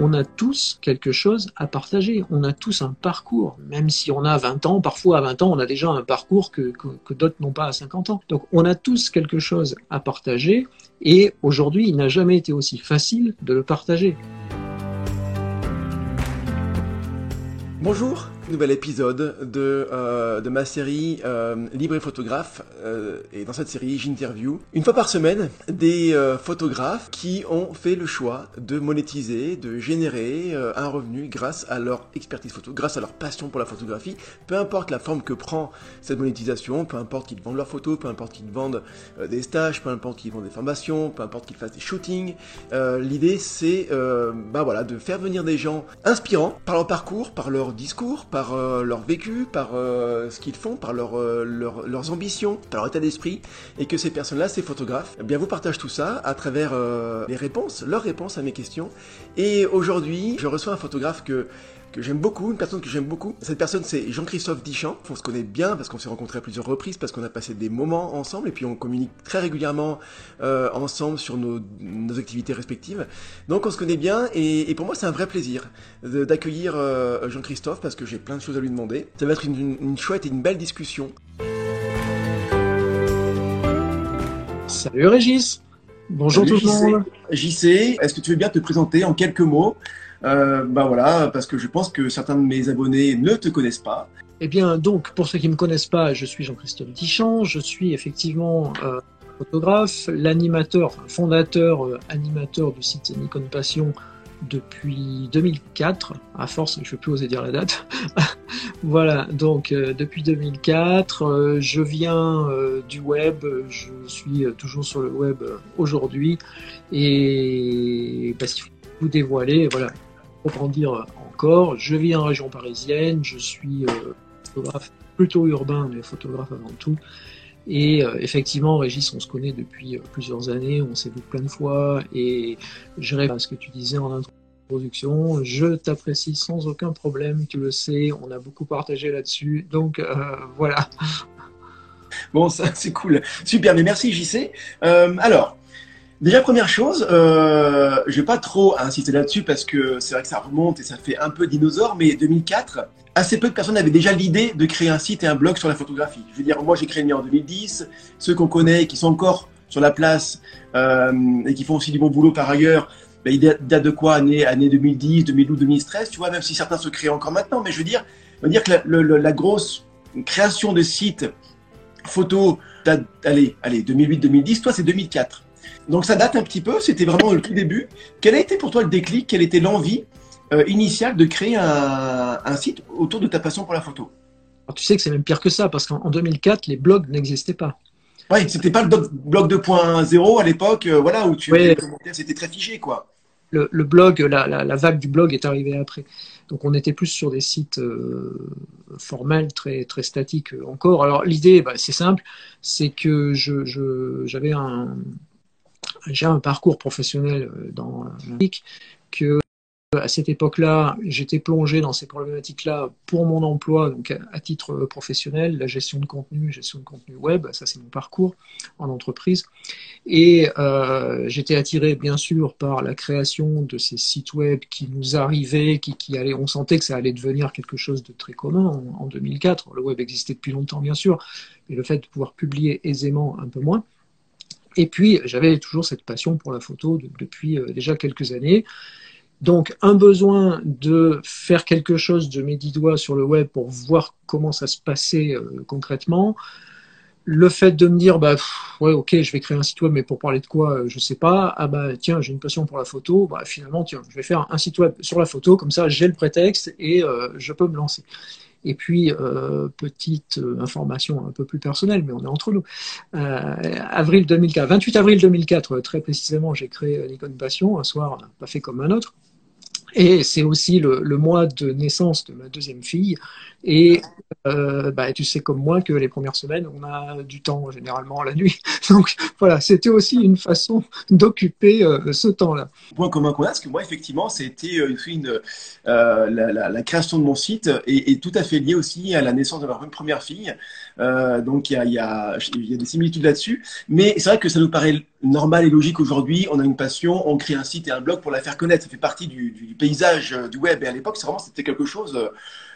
on a tous quelque chose à partager. On a tous un parcours, même si on a 20 ans. Parfois, à 20 ans, on a déjà un parcours que, d'autres n'ont pas à 50 ans. Donc, on a tous quelque chose à partager. Et aujourd'hui, il n'a jamais été aussi facile de le partager. Bonjour nouvel épisode de, euh, de ma série euh, Libre et photographe. Euh, et dans cette série, j'interview une fois par semaine des photographes qui ont fait le choix de monétiser, de générer un revenu grâce à leur expertise photo, grâce à leur passion pour la photographie. Peu importe la forme que prend cette monétisation, peu importe qu'ils vendent leurs photos, peu importe qu'ils vendent des stages, peu importe qu'ils vendent des formations, peu importe qu'ils fassent des shootings. L'idée, c'est bah voilà, de faire venir des gens inspirants par leur parcours, par leur discours, par euh, leur vécu, par euh, ce qu'ils font, par euh, leurs ambitions, par leur état d'esprit, et que ces personnes-là, ces photographes, eh bien vous partagent tout ça à travers les réponses, leurs réponses à mes questions. Et aujourd'hui, je reçois un photographe que que j'aime beaucoup, une personne que j'aime beaucoup. Cette personne, c'est Jean-Christophe Dichamp. On se connaît bien parce qu'on s'est rencontrés à plusieurs reprises, parce qu'on a passé des moments ensemble et puis on communique très régulièrement euh, ensemble sur nos, nos, activités respectives. Donc on se connaît bien et, et pour moi, c'est un vrai plaisir d'accueillir euh, Jean-Christophe parce que j'ai plein de choses à lui demander. Ça va être une, une chouette et une belle discussion. Salut Régis Bonjour tout le monde JC, est-ce que tu veux bien te présenter en quelques mots? Euh, bah voilà, parce que je pense que certains de mes abonnés ne te connaissent pas. Eh bien, donc, pour ceux qui ne me connaissent pas, je suis Jean-Christophe Dichamp, je suis effectivement euh, photographe, l'animateur, fondateur, euh, animateur du site Nikon Passion depuis 2004, à force, je ne vais plus oser dire la date. voilà, donc euh, depuis 2004, euh, je viens du web, je suis toujours sur le web aujourd'hui, et parce qu'il faut vous dévoiler, voilà, dire encore, je vis en région parisienne, je suis euh, photographe plutôt urbain, mais photographe avant tout. Et euh, effectivement, Régis, on se connaît depuis euh, plusieurs années, on s'est vu plein de fois, et je rêve à ce que tu disais en introduction. Je t'apprécie sans aucun problème, tu le sais, on a beaucoup partagé là-dessus, donc voilà. Bon, ça c'est cool, super, mais merci JC. alors, Déjà, première chose, euh, je vais pas trop insister là-dessus parce que c'est vrai que ça remonte et ça fait un peu dinosaure, mais 2004, assez peu de personnes avaient déjà l'idée de créer un site et un blog sur la photographie. Je veux dire, moi j'ai créé le mien en 2010, ceux qu'on connaît qui sont encore sur la place euh, et qui font aussi du bon boulot par ailleurs, ben, il date de quoi année, année 2010, 2012, 2013, tu vois, même si certains se créent encore maintenant, mais je veux dire, dire que la, la grosse création de sites photo date, allez, allez, 2008-2010, toi c'est 2004. Donc ça date un petit peu, c'était vraiment le tout début. Quel a été pour toi le déclic? Quelle était l'envie euh, initiale de créer un, site autour de ta passion pour la photo? Tu sais que c'est même pire que ça, parce qu'en 2004, les blogs n'existaient pas. Oui, c'était pas le blog 2.0 à l'époque, euh, voilà, où tu c'était très figé, quoi. Le, blog, la, vague du blog est arrivée après. Donc on était plus sur des sites euh, formels, très, très statiques encore. Alors l'idée, bah, c'est simple, c'est que j'avais je, un, j'ai un parcours professionnel euh, dans la musique que à cette époque-là, j'étais plongé dans ces problématiques-là pour mon emploi, donc à, titre professionnel, la gestion de contenu, gestion de contenu web, ça c'est mon parcours en entreprise. Et euh, j'étais attiré bien sûr par la création de ces sites web qui nous arrivaient, qui, qui allaient, on sentait que ça allait devenir quelque chose de très commun en, en 2004. Le web existait depuis longtemps bien sûr, mais le fait de pouvoir publier aisément un peu moins. Et puis, j'avais toujours cette passion pour la photo depuis euh, déjà quelques années. Donc, un besoin de faire quelque chose de mes dix doigts sur le web pour voir comment ça se passait euh, concrètement. Le fait de me dire, bah, ouais, ok, je vais créer un site web, mais pour parler de quoi, euh, je sais pas. Ah bah, tiens, j'ai une passion pour la photo. Bah, finalement, tiens, je vais faire un site web sur la photo, comme ça, j'ai le prétexte et je peux me lancer. Et puis, euh, petite euh, information un peu plus personnelle, mais on est entre nous. Euh, avril 2004, 28 avril 2004, très précisément, j'ai créé Nikon Passion, un soir pas fait comme un autre. Et c'est aussi le, le, mois de naissance de ma deuxième fille. Et euh, bah, tu sais comme moi que les premières semaines, on a du temps généralement la nuit. Donc voilà, c'était aussi une façon d'occuper euh, ce temps-là. Point commun qu'on a, parce que moi, effectivement, c'était euh, une, euh, la, création de mon site et, tout à fait lié aussi à la naissance de ma première fille. donc il y a, y, y a des similitudes là-dessus. Mais c'est vrai que ça nous paraît normal et logique aujourd'hui. On a une passion, on crée un site et un blog pour la faire connaître. Ça fait partie du, paysage du web. Et à l'époque, c'est vraiment c'était quelque chose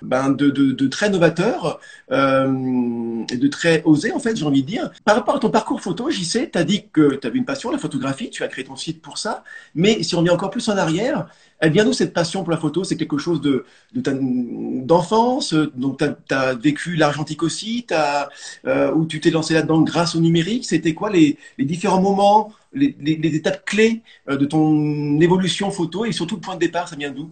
ben, de, de, très novateur euh, et de très osé, en fait, j'ai envie de dire. Par rapport à ton parcours photo, j'y sais, tu as dit que tu avais une passion, la photographie, tu as créé ton site pour ça. Mais si on vient encore plus en arrière, elle vient d'où cette passion pour la photo? C'est quelque chose de d'enfance, donc tu as, vécu l'argentique aussi, as, euh, où tu t'es lancé là-dedans grâce au numérique? C'était quoi les, les, différents moments, les, les, les étapes clés euh, de ton évolution photo? Et surtout le point de départ, ça vient d'où?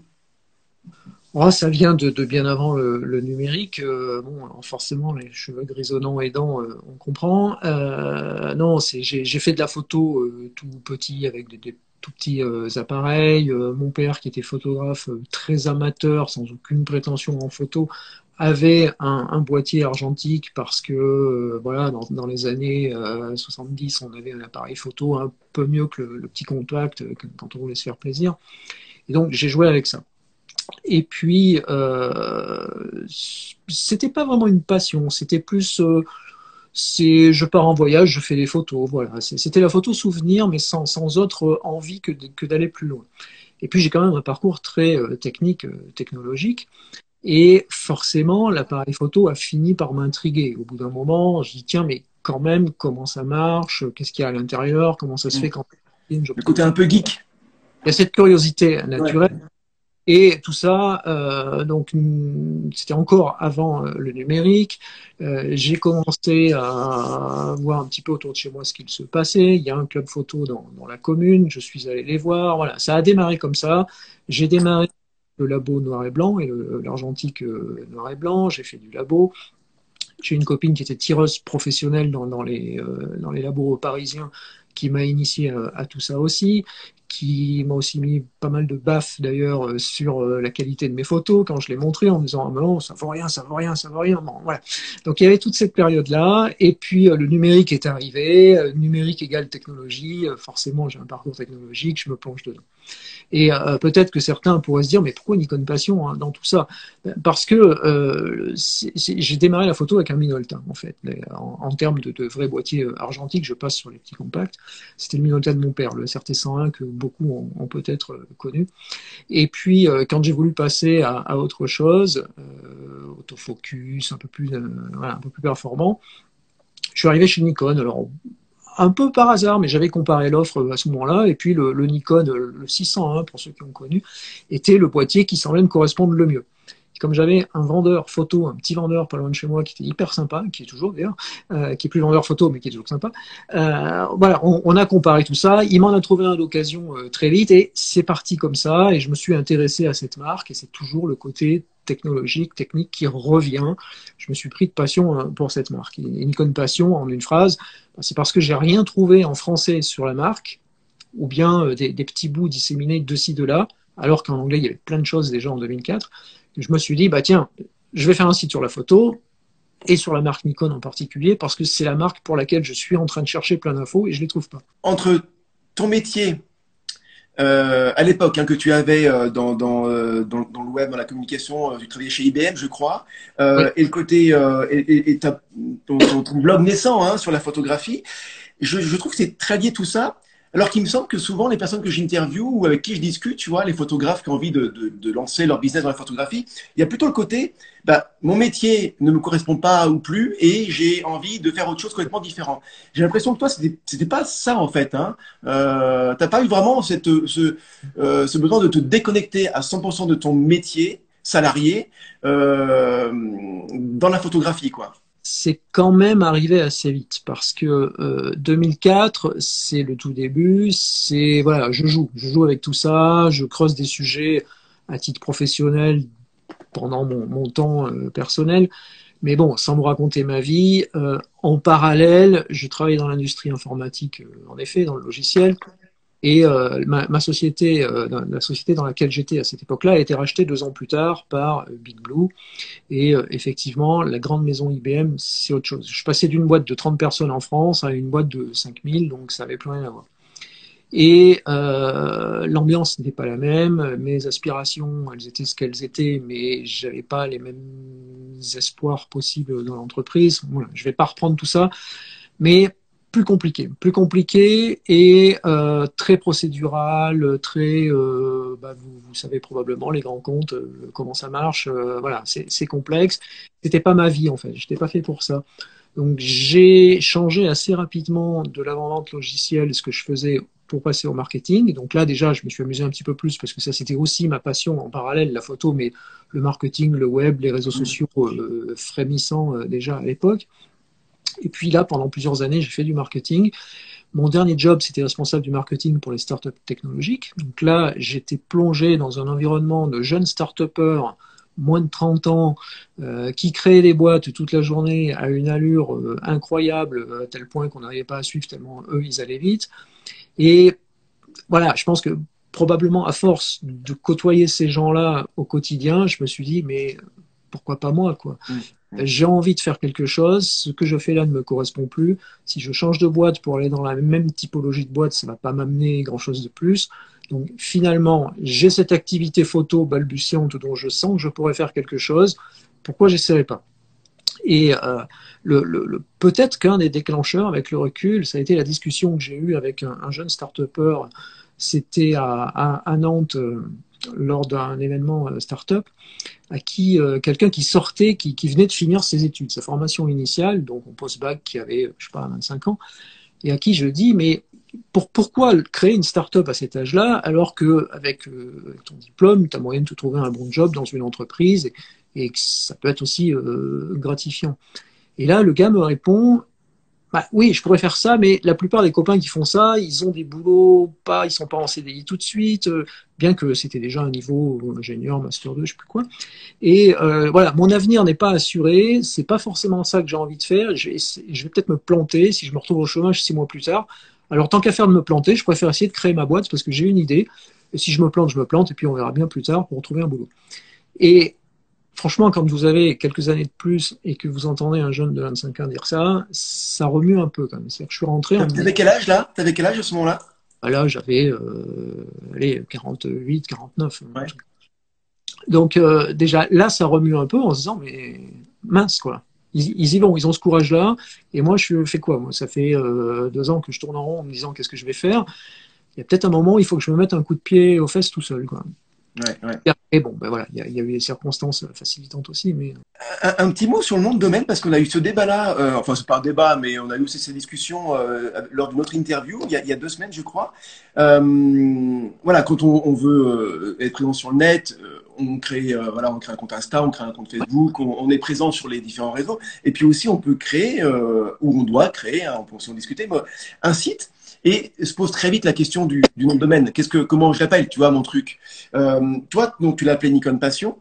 Oh, ça vient de, bien avant le, numérique. Euh, bon, forcément, les cheveux grisonnants aidants, euh, on comprend. Euh, non, j'ai fait de la photo tout petit avec des, tout petits appareils. mon père, qui était photographe très amateur, sans aucune prétention en photo, avait un, boîtier argentique parce que voilà dans, les années 70 on avait un appareil photo un peu mieux que le, le petit contact quand on voulait se faire plaisir et donc j'ai joué avec ça et puis, euh, c'était pas vraiment une passion, c'était plus, euh, c'est, je pars en voyage, je fais des photos, voilà. C'était la photo souvenir, mais sans, sans autre envie que, que d'aller plus loin. Et puis j'ai quand même un parcours très euh, technique, euh, technologique, et forcément l'appareil photo a fini par m'intriguer. Au bout d'un moment, je dis tiens, mais quand même, comment ça marche, qu'est-ce qu'il y a à l'intérieur, comment ça se fait mm. quand le côté un peu geek. Il y a cette curiosité naturelle. Et tout ça, euh, donc c'était encore avant euh, le numérique. Euh, j'ai commencé à voir un petit peu autour de chez moi ce qu'il se passait. Il y a un club photo dans, dans la commune. Je suis allé les voir. Voilà, ça a démarré comme ça. J'ai démarré le labo noir et blanc et l'argentique noir et blanc. J'ai fait du labo. J'ai une copine qui était tireuse professionnelle dans, les, euh, dans les labos parisiens qui m'a initié à, à, tout ça aussi qui m'a aussi mis pas mal de baffes d'ailleurs euh, sur euh, la qualité de mes photos quand je les montrais en me disant ah, non ça vaut rien ça vaut rien ça vaut rien. Bon, voilà. Donc il y avait toute cette période là et puis euh, le numérique est arrivé. Numérique égale technologie. Forcément j'ai un parcours technologique je me plonge dedans et euh, peut-être que certains pourraient se dire, mais pourquoi Nikon Passion hein, dans tout ça? Parce que euh, j'ai démarré la photo avec un Minolta, en fait. En, termes de, de vrai boîtier euh, argentique, je passe sur les petits compacts. C'était le Minolta de mon père, le SRT 101 que beaucoup ont, peut-être connu. Et puis, quand j'ai voulu passer à, autre chose, autofocus, un peu plus, un peu plus performant, je suis arrivé chez Nikon. Alors, un peu par hasard, mais j'avais comparé l'offre à ce moment-là, et puis le, Nikon, le 601, pour ceux qui ont connu, était le boîtier qui semblait me correspondre le mieux. comme j'avais un vendeur photo, un petit vendeur pas loin de chez moi, qui était hyper sympa, qui est toujours d'ailleurs, euh, qui est plus vendeur photo, mais qui est toujours sympa, euh, voilà, on, a comparé tout ça, il m'en a trouvé un d'occasion euh, très vite, et c'est parti comme ça, et je me suis intéressé à cette marque, et c'est toujours le côté technologique, technique qui revient. Je me suis pris de passion hein, pour cette marque. une Nikon Passion, en une phrase, bah, c'est parce que j'ai rien trouvé en français sur la marque, ou bien euh, des, petits bouts disséminés de ci, de là, alors qu'en anglais, il y avait plein de choses déjà en 2004. je me suis dit, bah tiens, je vais faire un site sur la photo, et sur la marque Nikon en particulier, parce que c'est la marque pour laquelle je suis en train de chercher plein d'infos et je les trouve pas. Entre ton métier euh, à l'époque hein, que tu avais euh, dans, dans, euh, dans, dans, le web, dans la communication, euh, tu travaillais chez IBM, je crois, euh, et le côté et, et ton, ton, blog naissant hein, sur la photographie. Je, je trouve que c'est très lié tout ça alors qu'il me semble que souvent, les personnes que j'interviewe ou avec qui je discute, tu vois, les photographes qui ont envie de, de, de, lancer leur business dans la photographie, il y a plutôt le côté, bah, mon métier ne me correspond pas ou plus et j'ai envie de faire autre chose complètement différent. J'ai l'impression que toi, c'était, pas ça en fait. Hein. Euh, T'as pas eu vraiment cette, ce, euh, ce besoin de te déconnecter à 100% de ton métier salarié euh, dans la photographie, quoi c'est quand même arrivé assez vite parce que euh, 2004, c'est le tout début. C'est voilà, je joue, je joue avec tout ça, je creuse des sujets à titre professionnel pendant mon, mon temps euh, personnel. Mais bon, sans me raconter ma vie, euh, en parallèle, je travaille dans l'industrie informatique, euh, en effet, dans le logiciel. Et euh, ma, société, euh, la société dans laquelle j'étais à cette époque-là, a été rachetée deux ans plus tard par euh, Big Blue. Et effectivement, la grande maison IBM, c'est autre chose. Je passais d'une boîte de 30 personnes en France à une boîte de 5000, donc ça n'avait plus rien à voir. Et l'ambiance n'était pas la même, mes aspirations, elles étaient ce qu'elles étaient, mais j'avais pas les mêmes espoirs possibles dans l'entreprise. Voilà, je vais pas reprendre tout ça, mais plus compliqué, plus compliqué et euh, très procédural, très, euh, bah, vous, vous, savez probablement les grands comptes, euh, comment ça marche, voilà, c'est complexe. C'était pas ma vie en fait, j'étais pas fait pour ça. Donc j'ai changé assez rapidement de l'avant-vente logicielle, ce que je faisais pour passer au marketing. Donc là déjà, je me suis amusé un petit peu plus parce que ça c'était aussi ma passion en parallèle, la photo, mais le marketing, le web, les réseaux mmh. sociaux frémissants déjà à l'époque. Et puis là, pendant plusieurs années, j'ai fait du marketing. Mon dernier job, c'était responsable du marketing pour les startups technologiques. Donc là, j'étais plongé dans un environnement de jeunes start-upers moins de 30 ans, euh, qui créaient des boîtes toute la journée à une allure euh, incroyable, à tel point qu'on n'arrivait pas à suivre tellement eux, ils allaient vite. Et voilà, je pense que probablement à force de côtoyer ces gens-là au quotidien, je me suis dit, mais pourquoi pas moi, quoi? Mmh. J'ai envie de faire quelque chose. Ce que je fais là ne me correspond plus. Si je change de boîte pour aller dans la même typologie de boîte, ça va pas m'amener grand chose de plus. Donc finalement, j'ai cette activité photo balbutiante dont je sens que je pourrais faire quelque chose. Pourquoi j'essaierai pas? Et euh, peut-être qu'un des déclencheurs avec le recul, ça a été la discussion que j'ai eue avec un, jeune start-upper. C'était à, Nantes euh, lors d'un événement euh, start-up, à qui quelqu'un qui sortait, qui, venait de finir ses études, sa formation initiale, donc en post-bac, qui avait, je sais pas, 25 ans, et à qui je dis, mais pour, pourquoi créer une start-up à cet âge-là, alors que avec, euh, ton diplôme, tu as moyen de te trouver un bon job dans une entreprise et, que ça peut être aussi euh, gratifiant. Et là, le gars me répond, bah, oui, je pourrais faire ça, mais la plupart des copains qui font ça, ils ont des boulots, pas, ils sont pas en CDI tout de suite, euh, bien que c'était déjà un niveau ingénieur, master 2, je sais plus quoi. Et euh, voilà, mon avenir n'est pas assuré, c'est pas forcément ça que j'ai envie de faire. Je vais, vais peut-être me planter si je me retrouve au chômage six mois plus tard. Alors tant qu'à faire de me planter, je préfère essayer de créer ma boîte parce que j'ai une idée. Et si je me plante, je me plante, et puis on verra bien plus tard pour retrouver un boulot. Et franchement, quand vous avez quelques années de plus et que vous entendez un jeune de 25 ans dire ça, ça remue un peu quand même. C'est-à-dire que je suis rentré. T'avais quel âge là? T'avais quel âge à ce moment-là? Bah Là, j'avais euh, allez, 48, 49. Donc euh, déjà, là, ça remue un peu en se disant, mais mince quoi ils, y vont, ils ont ce courage-là. Et moi, je fais quoi? Moi, ça fait euh, deux ans que je tourne en rond en me disant qu'est-ce que je vais faire? Il y a peut-être un moment où il faut que je me mette un coup de pied aux fesses tout seul. Quoi. Et bon, ben voilà, il y, a eu des circonstances facilitantes aussi, mais un, petit mot sur le nom de domaine parce qu'on a eu ce débat-là. Euh, enfin, c'est pas un débat, mais on a eu aussi ces discussions euh, lors de notre interview il y, a, il y, a, deux semaines, je crois. Euh, voilà, quand on, on veut être présent sur le net, on crée, voilà, on crée un compte Insta, on crée un compte Facebook, on, on, est présent sur les différents réseaux. Et puis aussi, on peut créer ou on doit créer, hein, on peut aussi en discuter, un site et se pose très vite la question du, nom de domaine. Comment je l'appelle, tu vois, mon truc. Euh, toi, donc tu appelé Nikon Passion.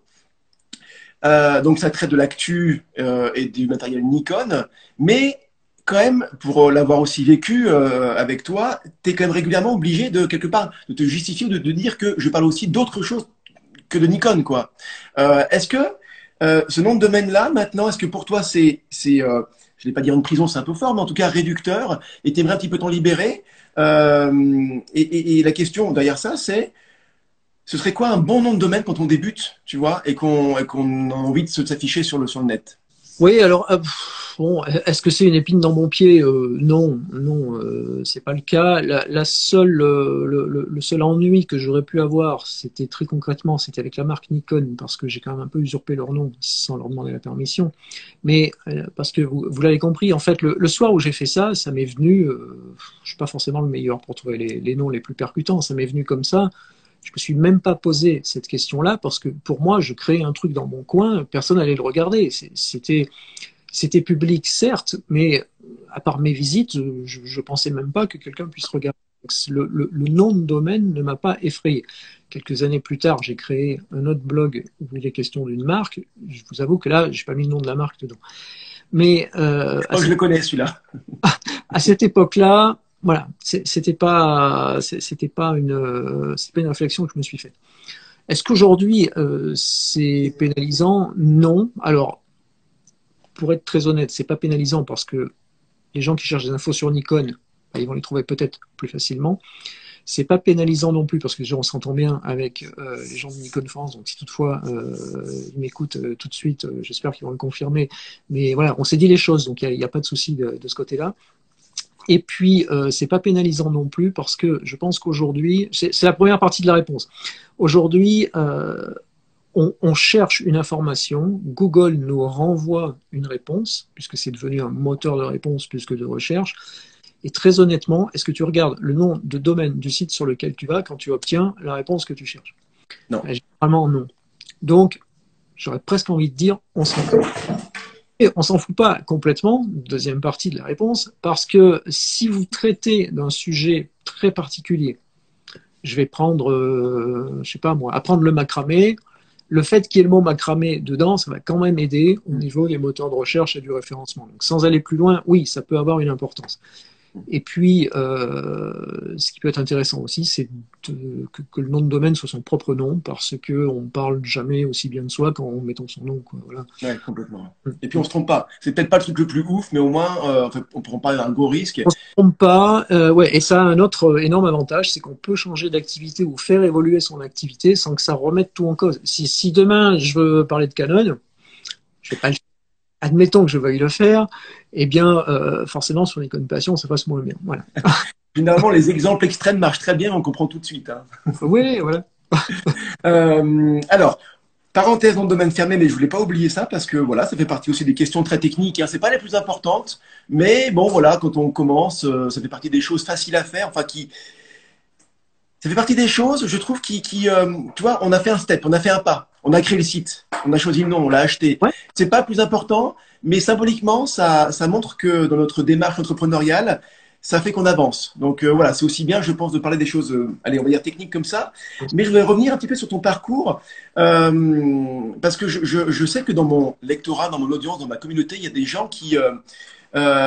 Euh, donc ça traite de l'actu euh, et du matériel Nikon, mais quand même, pour l'avoir aussi vécu avec toi, tu es quand même régulièrement obligé de quelque part de te justifier, de, de dire que je parle aussi d'autre chose que de Nikon, quoi. Est-ce que ce nom de domaine-là, maintenant, est-ce que pour toi c'est je ne vais pas dire une prison, c'est un peu fort, mais en tout cas réducteur, et tu aimerais un petit peu t'en libérer. Euh, et, la question derrière ça, c'est ce serait quoi un bon nom de domaine quand on débute, tu vois, et qu'on qu'on a envie de s'afficher sur le, sur le net? Oui, alors, euh, bon, est-ce que c'est une épine dans mon pied? Euh, Non, non, euh, c'est pas le cas. La, seule, euh, le, seul ennui que j'aurais pu avoir, c'était très concrètement, c'était avec la marque Nikon, parce que j'ai quand même un peu usurpé leur nom sans leur demander la permission. Mais parce que vous, l'avez compris, en fait, le, soir où j'ai fait ça, ça m'est venu. je suis pas forcément le meilleur pour trouver les noms les plus percutants. Ça m'est venu comme ça je me suis même pas posé cette question-là parce que pour moi, je créais un truc dans mon coin, personne n'allait le regarder. C'était, c'était public, certes, mais à part mes visites, je, je pensais même pas que quelqu'un puisse regarder. Le, le, le, nom de domaine ne m'a pas effrayé. Quelques années plus tard, j'ai créé un autre blog où il est question d'une marque. Je vous avoue que là, j'ai pas mis le nom de la marque dedans. Mais euh, oh, je le connais celui-là. à cette époque-là, voilà, c'était pas, c'était pas une, une réflexion que je me suis faite. Est-ce qu'aujourd'hui euh, c'est pénalisant? Non. Alors, pour être très honnête, c'est pas pénalisant parce que les gens qui cherchent des infos sur Nikon, bah, ils vont les trouver peut-être plus facilement. C'est pas pénalisant non plus parce que on s'entend bien avec euh, les gens de Nikon France. Donc si toutefois euh, ils m'écoutent tout de suite, j'espère qu'ils vont le confirmer. Mais voilà, on s'est dit les choses, donc il n'y a, pas de souci de, ce côté-là. Et puis euh, c'est pas pénalisant non plus parce que je pense qu'aujourd'hui, c'est la première partie de la réponse. Aujourd'hui, on, on, cherche une information, Google nous renvoie une réponse, puisque c'est devenu un moteur de réponse plus que de recherche. Et très honnêtement, est-ce que tu regardes le nom de domaine du site sur lequel tu vas quand tu obtiens la réponse que tu cherches? Non. Généralement, non. Donc, j'aurais presque envie de dire, on s'en fout. Et on s'en fout pas complètement, deuxième partie de la réponse, parce que si vous traitez d'un sujet très particulier, je vais prendre, euh, je sais pas moi, apprendre le macramé, le fait qu'il y ait le mot macramé dedans, ça va quand même aider au niveau des moteurs de recherche et du référencement. Donc, sans aller plus loin, oui, ça peut avoir une importance. Et puis, euh, ce qui peut être intéressant aussi, c'est que, que, le nom de domaine soit son propre nom, parce que on parle jamais aussi bien de soi qu'en mettant son nom. Quoi, voilà. Ouais, complètement. Et puis on se trompe pas. C'est peut-être pas le truc le plus ouf, mais au moins, euh, on peut en parler d'un gros risque. On se trompe pas. Euh, ouais, et ça a un autre énorme avantage, c'est qu'on peut changer d'activité ou faire évoluer son activité sans que ça remette tout en cause. Si, si demain je veux parler de Canon, je vais pas le admettons que je veuille le faire, eh bien, euh, forcément, sur les connotations, ça passe moins bien. Voilà. Finalement, les exemples extrêmes marchent très bien, on comprend tout de suite. Hein. Oui, voilà. euh, alors, parenthèse dans le domaine fermé, mais je voulais pas oublier ça parce que voilà, ça fait partie aussi des questions très techniques. Hein. C'est pas les plus importantes, mais bon, voilà, quand on commence, euh, ça fait partie des choses faciles à faire, enfin qui, ça fait partie des choses, je trouve, qui, qui tu vois, on a fait un step, on a fait un pas, on a créé le site, on a choisi le nom, on l'a acheté. Ouais. C'est pas plus important, mais symboliquement, ça, ça montre que dans notre démarche entrepreneuriale, ça fait qu'on avance. Donc euh, voilà, c'est aussi bien, je pense, de parler des choses, euh, allez, on va dire techniques comme ça. Mais je vais revenir un petit peu sur ton parcours, euh, parce que je, je, je, sais que dans mon lectorat, dans mon audience, dans ma communauté, il y a des gens qui, euh,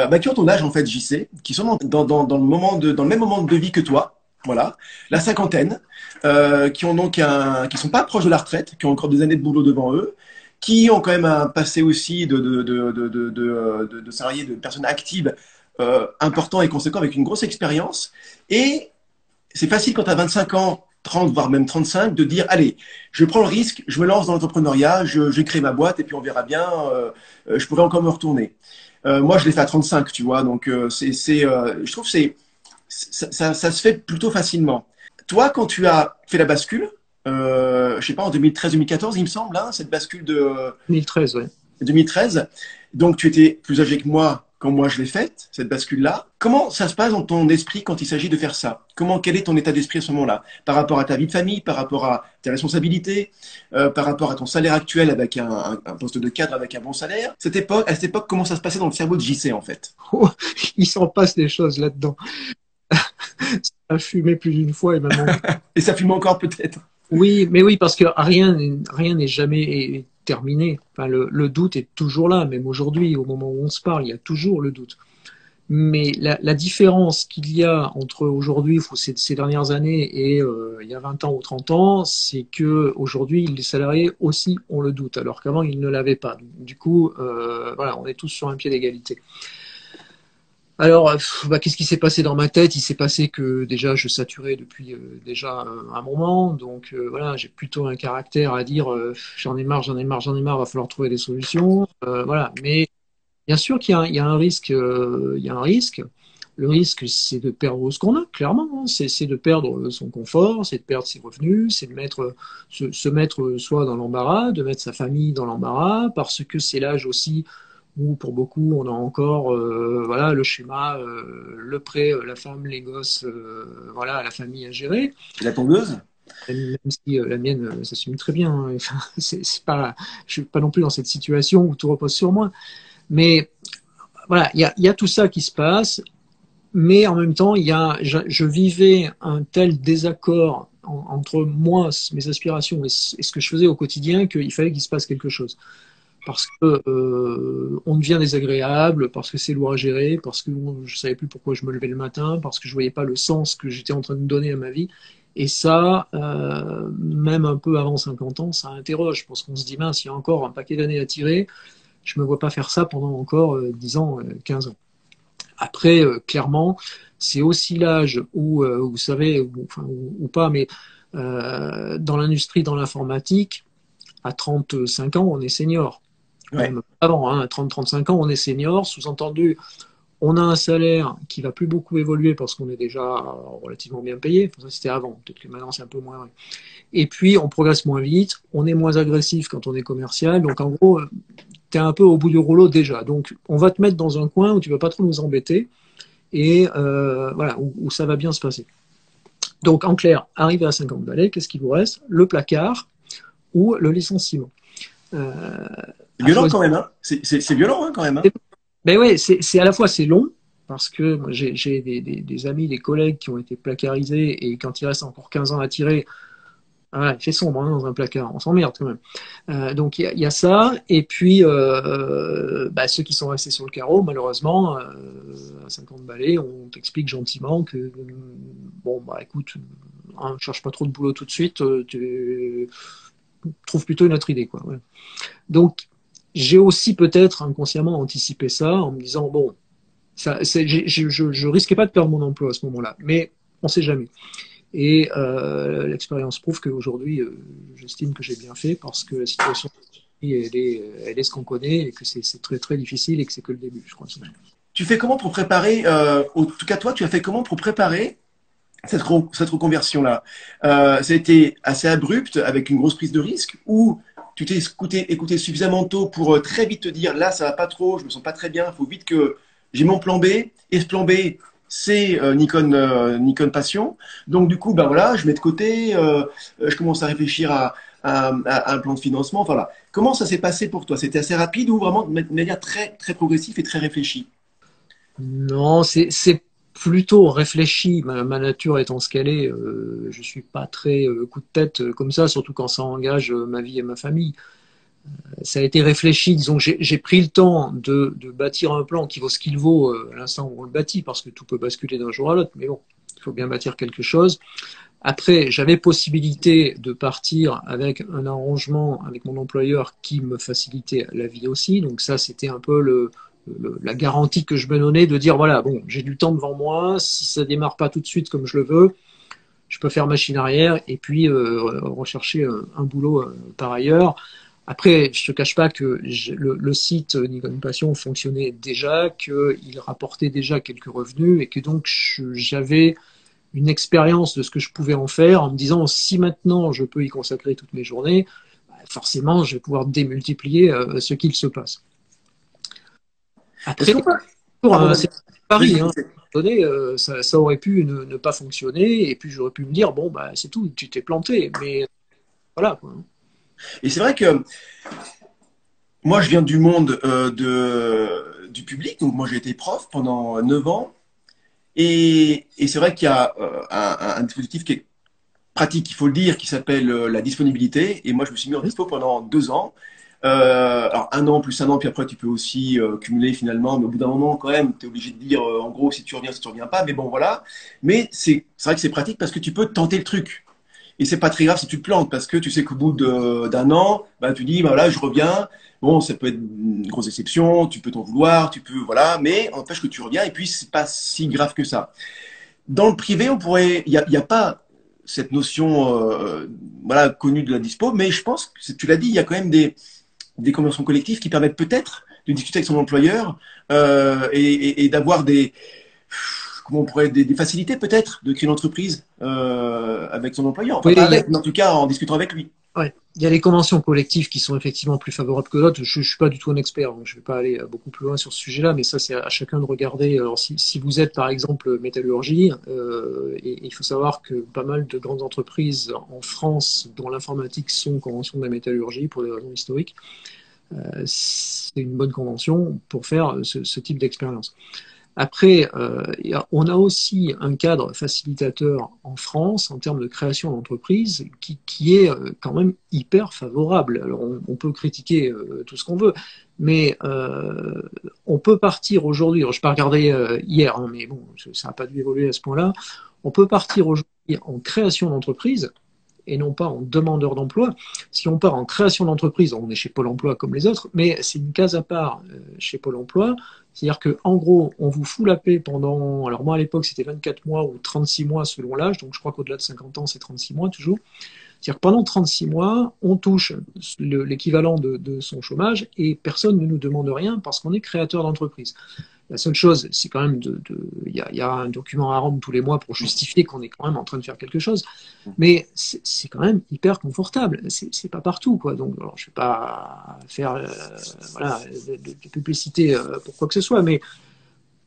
bah, qui ont ton âge en fait, JC, qui sont dans, dans, dans, le moment de, dans le même moment de vie que toi voilà, la cinquantaine, euh, qui ont donc un, qui sont pas proches de la retraite, qui ont encore des années de boulot devant eux, qui ont quand même un passé aussi de, de, de, de, de, salariés, de personnes actives euh, important et conséquent, avec une grosse expérience. Et c'est facile quand tu as 25 ans, 30, voire même 35, de dire, allez, je prends le risque, je me lance dans l'entrepreneuriat, je, je crée ma boîte et puis on verra bien, euh, je pourrais encore me retourner. Euh, moi, je l'ai fait à 35, tu vois, donc euh, c'est, je trouve c'est ça, ça, ça, se fait plutôt facilement. Toi, quand tu as fait la bascule, euh, je sais pas, en 2013-2014, il me semble, hein, cette bascule de 2013, oui. 2013. Donc, tu étais plus âgé que moi quand moi je l'ai faite, cette bascule-là. Comment ça se passe dans ton esprit quand il s'agit de faire ça? Comment, quel est ton état d'esprit à ce moment-là? Par rapport à ta vie de famille, par rapport à tes responsabilités, euh, par rapport à ton salaire actuel avec un, un, un, poste de cadre avec un bon salaire? Cette époque, à cette époque, comment ça se passait dans le cerveau de JC en fait? Oh, Il s'en passe des choses là-dedans. Ça a fumé plus d'une fois et même et ça fume encore peut-être. Oui, mais oui, parce que rien rien n'est jamais terminé. Enfin, le, le, doute est toujours là, même aujourd'hui, au moment où on se parle, il y a toujours le doute. Mais la, la différence qu'il y a entre aujourd'hui, ces, ces, dernières années, et euh, il y a 20 ans ou 30 ans, c'est que aujourd'hui, les salariés aussi ont le doute, alors qu'avant, ils ne l'avaient pas. Du coup, euh, voilà, on est tous sur un pied d'égalité. Alors, bah, qu'est-ce qui s'est passé dans ma tête? Il s'est passé que déjà je saturais depuis euh, déjà un moment, donc euh, voilà, j'ai plutôt un caractère à dire euh, j'en ai marre, j'en ai marre, j'en ai marre, va falloir trouver des solutions, voilà. Mais bien sûr qu'il y, y, a un risque, il y a un risque. Le risque, c'est de perdre ce qu'on a, clairement. Hein. C'est de perdre son confort, c'est de perdre ses revenus, c'est de mettre, se, se mettre soi dans l'embarras, de mettre sa famille dans l'embarras, parce que c'est l'âge aussi où pour beaucoup on a encore euh, voilà le schéma euh, le prêt euh, la femme les gosses euh, voilà la famille à gérer. La tondeuse? Même si la mienne s'assume très bien hein. enfin, c'est pas je suis pas non plus dans cette situation où tout repose sur moi. Mais voilà il y a, y a, tout ça qui se passe. Mais en même temps il y a je, je vivais un tel désaccord en, entre moi mes aspirations et, et ce que je faisais au quotidien qu'il fallait qu'il se passe quelque chose parce que euh, on devient désagréable, parce que c'est lourd à gérer, parce que bon, je savais plus pourquoi je me levais le matin, parce que je voyais pas le sens que j'étais en train de donner à ma vie. Et ça, euh, même un peu avant 50 ans, ça interroge, parce qu'on se dit, mince, il y a encore un paquet d'années à tirer, je me vois pas faire ça pendant encore euh, 10 ans, 15 ans. Après, clairement, c'est aussi l'âge où, vous savez, ou, pas, mais dans l'industrie, dans l'informatique, à 35 ans, on est senior. Avant, hein, à 30-35 ans, on est senior. Sous-entendu, on a un salaire qui va plus beaucoup évoluer parce qu'on est déjà relativement bien payé. ça, c'était avant. Peut-être que maintenant, c'est un peu moins. Et puis, on progresse moins vite. On est moins agressif quand on est commercial. Donc, en gros, tu es un peu au bout du rouleau déjà. Donc, on va te mettre dans un coin où tu vas pas trop nous embêter et euh, voilà, où, ça va bien se passer. Donc, en clair, arrivé à 50 balais, qu'est-ce qu'il vous reste? Le placard ou le licenciement. Euh, violent quand même, hein c'est violent hein, quand même. Hein ben oui, c'est à la fois c'est long parce que j'ai des, des, amis, des collègues qui ont été placarisés et quand il reste encore 15 ans à tirer, ah, il fait sombre hein, dans un placard, on s'emmerde quand même. Euh, donc il y, a ça, et puis euh, bah, ceux qui sont restés sur le carreau, malheureusement, euh, à 50 balais, on t'explique gentiment que bon bah écoute, hein, cherche pas trop de boulot tout de suite, tu trouves plutôt une autre idée quoi. Donc j'ai aussi peut-être inconsciemment anticipé ça en me disant bon, je, je, risquais pas de perdre mon emploi à ce moment-là, mais on sait jamais. Et euh, l'expérience prouve qu'aujourd'hui, euh, j'estime que j'ai bien fait parce que la situation elle est, elle est ce qu'on connaît et que c'est très très difficile et que c'est que le début, je crois. Tu fais comment pour préparer, euh, en tout cas toi, tu as fait comment pour préparer cette, cette reconversion-là? Euh, Ça a été assez abrupt avec une grosse prise de risque ou tu t'es écouté, écouté, suffisamment tôt pour euh, très vite te dire là, ça va pas trop, je me sens pas très bien, il faut vite que j'ai mon plan B. Et ce plan B, c'est euh, Nikon, euh, Nikon Passion. Donc du coup, ben voilà, je mets de côté, je commence à réfléchir à, un plan de financement. Voilà. Comment ça s'est passé pour toi? C'était assez rapide ou vraiment de manière très très progressive et très réfléchie? Non, c'est plutôt réfléchi. Ma, nature étant ce qu'elle est, euh, je suis pas très euh, coup de tête euh, comme ça, surtout quand ça engage ma vie et ma famille. ça a été réfléchi. Disons, j'ai pris le temps de, bâtir un plan qui vaut ce qu'il vaut à l'instant où on le bâtit, parce que tout peut basculer d'un jour à l'autre. Mais bon, il faut bien bâtir quelque chose. Après, j'avais possibilité de partir avec un arrangement avec mon employeur qui me facilitait la vie aussi. Donc ça, c'était un peu le, la garantie que je me donnais de dire voilà, bon, j'ai du temps devant moi, si ça démarre pas tout de suite comme je le veux, je peux faire machine arrière et puis euh, rechercher euh, un, boulot euh, par ailleurs. Après, je te cache pas que le, site Nikon Passion fonctionnait déjà, qu'il rapportait déjà quelques revenus et que donc j'avais une expérience de ce que je pouvais en faire en me disant si maintenant je peux y consacrer toutes mes journées, bah, forcément je vais pouvoir démultiplier ce qu'il se passe. Après, euh, c'est Paris. Hein. Euh, ça, ça, aurait pu ne, pas fonctionner, et puis j'aurais pu me dire bon bah c'est tout, tu t'es planté, mais voilà. Et c'est vrai que moi je viens du monde euh, de, du public, donc moi j'ai été prof pendant 9 ans, et, et c'est vrai qu'il y a un, un, dispositif qui est pratique, il faut le dire, qui s'appelle la disponibilité, et moi je me suis mis en dispo pendant deux ans. Euh, alors un an plus un an, puis après tu peux aussi euh, cumuler finalement, mais au bout d'un moment quand même, tu es obligé de dire euh, en gros si tu reviens, si tu reviens pas, mais bon voilà. Mais c'est vrai que c'est pratique parce que tu peux tenter le truc. Et c'est pas très grave si tu te plantes parce que tu sais qu'au bout d'un an, bah, tu dis bah, voilà, je reviens. Bon, ça peut être une grosse exception, tu peux t'en vouloir, tu peux voilà, mais empêche que tu reviens et puis c'est pas si grave que ça. Dans le privé, on pourrait, il n'y a, y a pas cette notion voilà connue de la dispo, mais je pense que tu l'as dit, il y a quand même des des conventions collectives qui permettent peut-être de discuter avec son employeur euh, et, et, d'avoir des comment on pourrait des, des facilités peut-être de créer une entreprise euh, avec son employeur. Enfin, mais en tout cas en discutant avec lui. Ouais. Il y a les conventions collectives qui sont effectivement plus favorables que d'autres. Je ne suis pas du tout un expert, donc je ne vais pas aller beaucoup plus loin sur ce sujet-là, mais ça c'est à chacun de regarder. Alors si, si vous êtes par exemple métallurgie, euh, et, il faut savoir que pas mal de grandes entreprises en France, dont l'informatique, sont conventions de la métallurgie pour des raisons historiques. Euh, c'est une bonne convention pour faire ce, ce type d'expérience. Après, euh, on a aussi un cadre facilitateur en France en termes de création d'entreprise qui, est euh, quand même hyper favorable. Alors on, peut critiquer euh, tout ce qu'on veut, mais on peut partir aujourd'hui, je n'ai pas regardé hier, hein, mais bon, ça n'a pas dû évoluer à ce point-là, on peut partir aujourd'hui en création d'entreprise et non pas en demandeur d'emploi. Si on part en création d'entreprise, on est chez Pôle emploi comme les autres, mais c'est une case à part chez Pôle emploi. C'est-à-dire qu'en gros, on vous fout la paix pendant, alors moi à l'époque c'était 24 mois ou 36 mois selon l'âge, donc je crois qu'au-delà de 50 ans c'est 36 mois toujours. C'est-à-dire que pendant 36 mois, on touche l'équivalent de, son chômage et personne ne nous demande rien parce qu'on est créateur d'entreprise. La seule chose, c'est quand même de, il y, y, a un document à rendre tous les mois pour justifier qu'on est quand même en train de faire quelque chose. Mais c'est quand même hyper confortable. C'est pas partout, quoi. Donc, alors, je vais pas faire euh, voilà de, de, publicité euh, pour quoi que ce soit, mais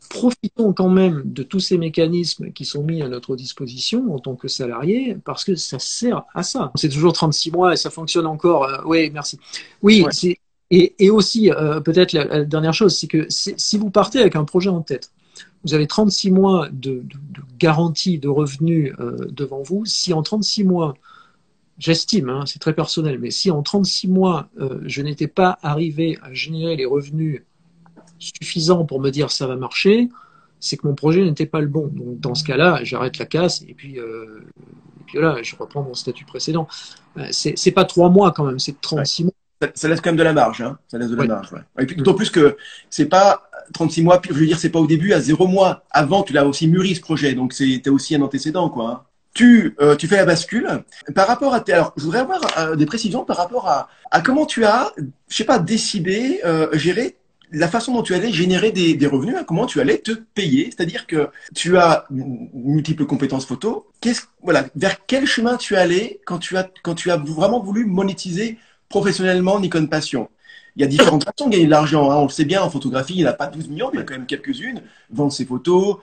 profitons quand même de tous ces mécanismes qui sont mis à notre disposition en tant que salarié, parce que ça sert à ça. C'est toujours 36 mois et ça fonctionne encore. Euh, oui, merci. Oui, ouais. c'est et, et, aussi, euh, peut-être la, la, dernière chose, c'est que si vous partez avec un projet en tête, vous avez 36 mois de, de, de garantie de revenus euh, devant vous. Si en 36 mois, j'estime, hein, c'est très personnel, mais si en 36 mois, euh, je n'étais pas arrivé à générer les revenus suffisants pour me dire ça va marcher, c'est que mon projet n'était pas le bon. Donc dans ce cas-là, j'arrête la casse et puis, euh, et puis voilà, je reprends mon statut précédent. C'est pas trois mois quand même, c'est 36 ouais. mois ça, ça, laisse quand même de la marge, hein. Ça laisse de la marge, ouais. Et puis d'autant plus que c'est pas 36 mois, je veux dire, c'est pas au début, à zéro mois. Avant, tu l'as aussi mûri ce projet, donc c'était aussi un antécédent, quoi. Hein. Tu, euh, tu fais la bascule. Par rapport à tes, alors, je voudrais avoir euh, des précisions par rapport à, à comment tu as, je sais pas, décidé, euh, gérer la façon dont tu allais générer des, des revenus, hein, comment tu allais te payer. C'est-à-dire que tu as multiples compétences photo. Qu'est-ce, voilà, vers quel chemin tu allais quand tu as, quand tu as vraiment voulu monétiser professionnellement Nikon Passion. Il y a différentes façons de gagner de l'argent. Hein. On le sait bien, en photographie, il n'y en a pas 12 millions, mais il y a quand même quelques-unes. Vendre ses photos,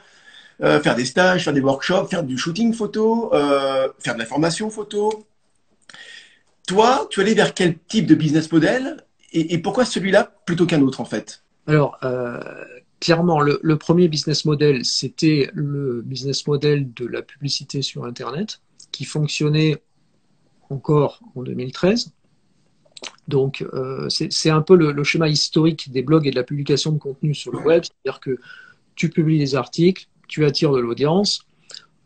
euh, faire des stages, faire des workshops, faire du shooting photo, euh, faire de la formation photo. Toi, tu allais vers quel type de business model et, pourquoi celui-là plutôt qu'un autre en fait? Alors, euh, clairement, le, premier business model, c'était le business model de la publicité sur Internet qui fonctionnait encore en 2013. Donc, euh, c'est un peu le, schéma historique des blogs et de la publication de contenu sur le web. C'est-à-dire que tu publies des articles, tu attires de l'audience,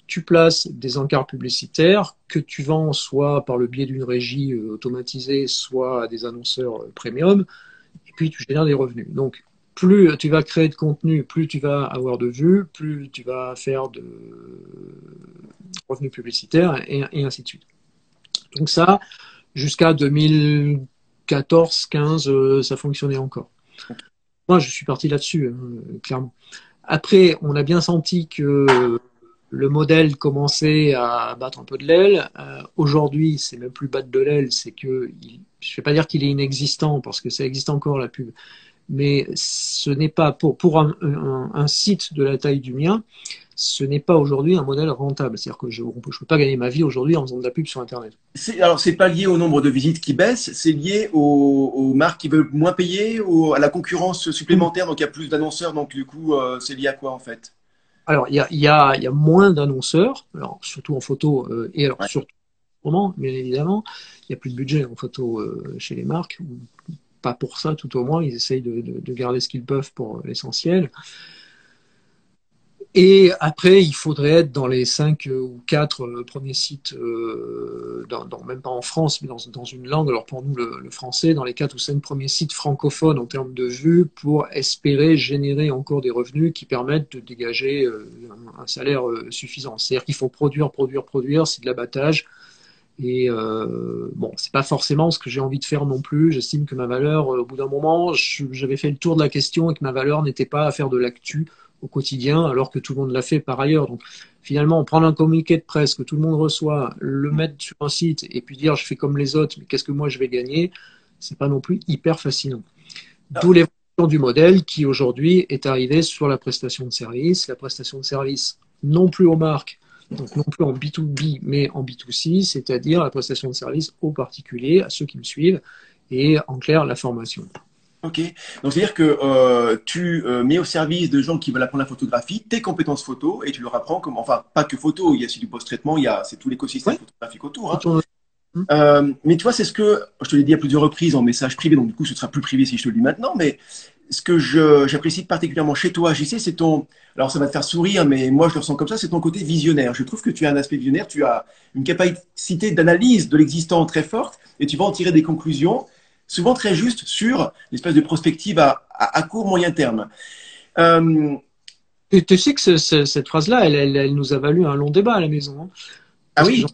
tu places des encarts publicitaires que tu vends soit par le biais d'une régie euh, automatisée, soit à des annonceurs euh, premium, et puis tu génères des revenus. Donc, plus tu vas créer de contenu, plus tu vas avoir de vues, plus tu vas faire de revenus publicitaires, et, et ainsi de suite. Donc ça, jusqu'à 2014, 15, euh, ça fonctionnait encore. Moi, je suis parti là-dessus, hein, clairement. Après, on a bien senti que le modèle commençait à battre un peu de l'aile. Euh, Aujourd'hui, c'est même plus battre de l'aile, c'est que, je ne vais pas dire qu'il est inexistant, parce que ça existe encore la pub, mais ce n'est pas pour, un, site de la taille du mien, ce n'est pas aujourd'hui un modèle rentable. C'est-à-dire que je ne peux pas gagner ma vie aujourd'hui en faisant de la pub sur Internet. Alors, c'est pas lié au nombre de visites qui baissent, c'est lié aux, aux, marques qui veulent moins payer, ou à la concurrence supplémentaire, donc il y a plus d'annonceurs, donc du coup, euh, c'est lié à quoi en fait? Alors, il y a, y, a, y a, moins d'annonceurs, alors surtout en photo, euh, et alors ouais. surtout en bien évidemment. Il n'y a plus de budget en photo euh, chez les marques, pas pour ça tout au moins, ils essayent de, de, de garder ce qu'ils peuvent pour l'essentiel. Et après, il faudrait être dans les cinq ou quatre euh, premiers sites, euh, même pas en France, mais dans, une langue, alors pour nous le, français, dans les quatre ou cinq premiers sites francophones en termes de vues, pour espérer générer encore des revenus qui permettent de dégager euh, un, salaire euh, suffisant. C'est-à-dire qu'il faut produire, produire, produire, c'est de l'abattage. Et euh, bon, c'est pas forcément ce que j'ai envie de faire non plus. J'estime que ma valeur, au bout d'un moment, j'avais fait le tour de la question et que ma valeur n'était pas à faire de l'actu au quotidien, alors que tout le monde l'a fait par ailleurs. Donc finalement, prendre un communiqué de presse que tout le monde reçoit, le mettre sur un site et puis dire je fais comme les autres, mais qu'est-ce que moi je vais gagner, c'est pas non plus hyper fascinant. D'où l'évolution du modèle qui aujourd'hui est arrivé sur la prestation de service, la prestation de service non plus aux marques, donc non plus en B2B, mais en B2C, c'est-à-dire la prestation de service aux particuliers, à ceux qui me suivent, et en clair, la formation. Ok. Donc c'est-à-dire que euh, tu euh, mets au service de gens qui veulent apprendre la photographie tes compétences photo et tu leur apprends comment, enfin pas que photo, il y a aussi du post-traitement, il y a c'est tout l'écosystème ouais. photographique autour. Hein. Euh, mais tu vois, c'est ce que je te l'ai dit à plusieurs reprises en message privé, donc du coup ce sera plus privé si je te le dis maintenant. Mais ce que j'apprécie particulièrement chez toi, JC, c'est ton. Alors, ça va te faire sourire, mais moi, je le ressens comme ça, c'est ton côté visionnaire. Je trouve que tu as un aspect visionnaire, tu as une capacité d'analyse de l'existant très forte et tu vas en tirer des conclusions, souvent très justes, sur l'espèce de prospective à, à, court, moyen terme. Euh, et tu sais que cette phrase-là, elle, elle, nous a valu un long débat à la maison. Hein. ah oui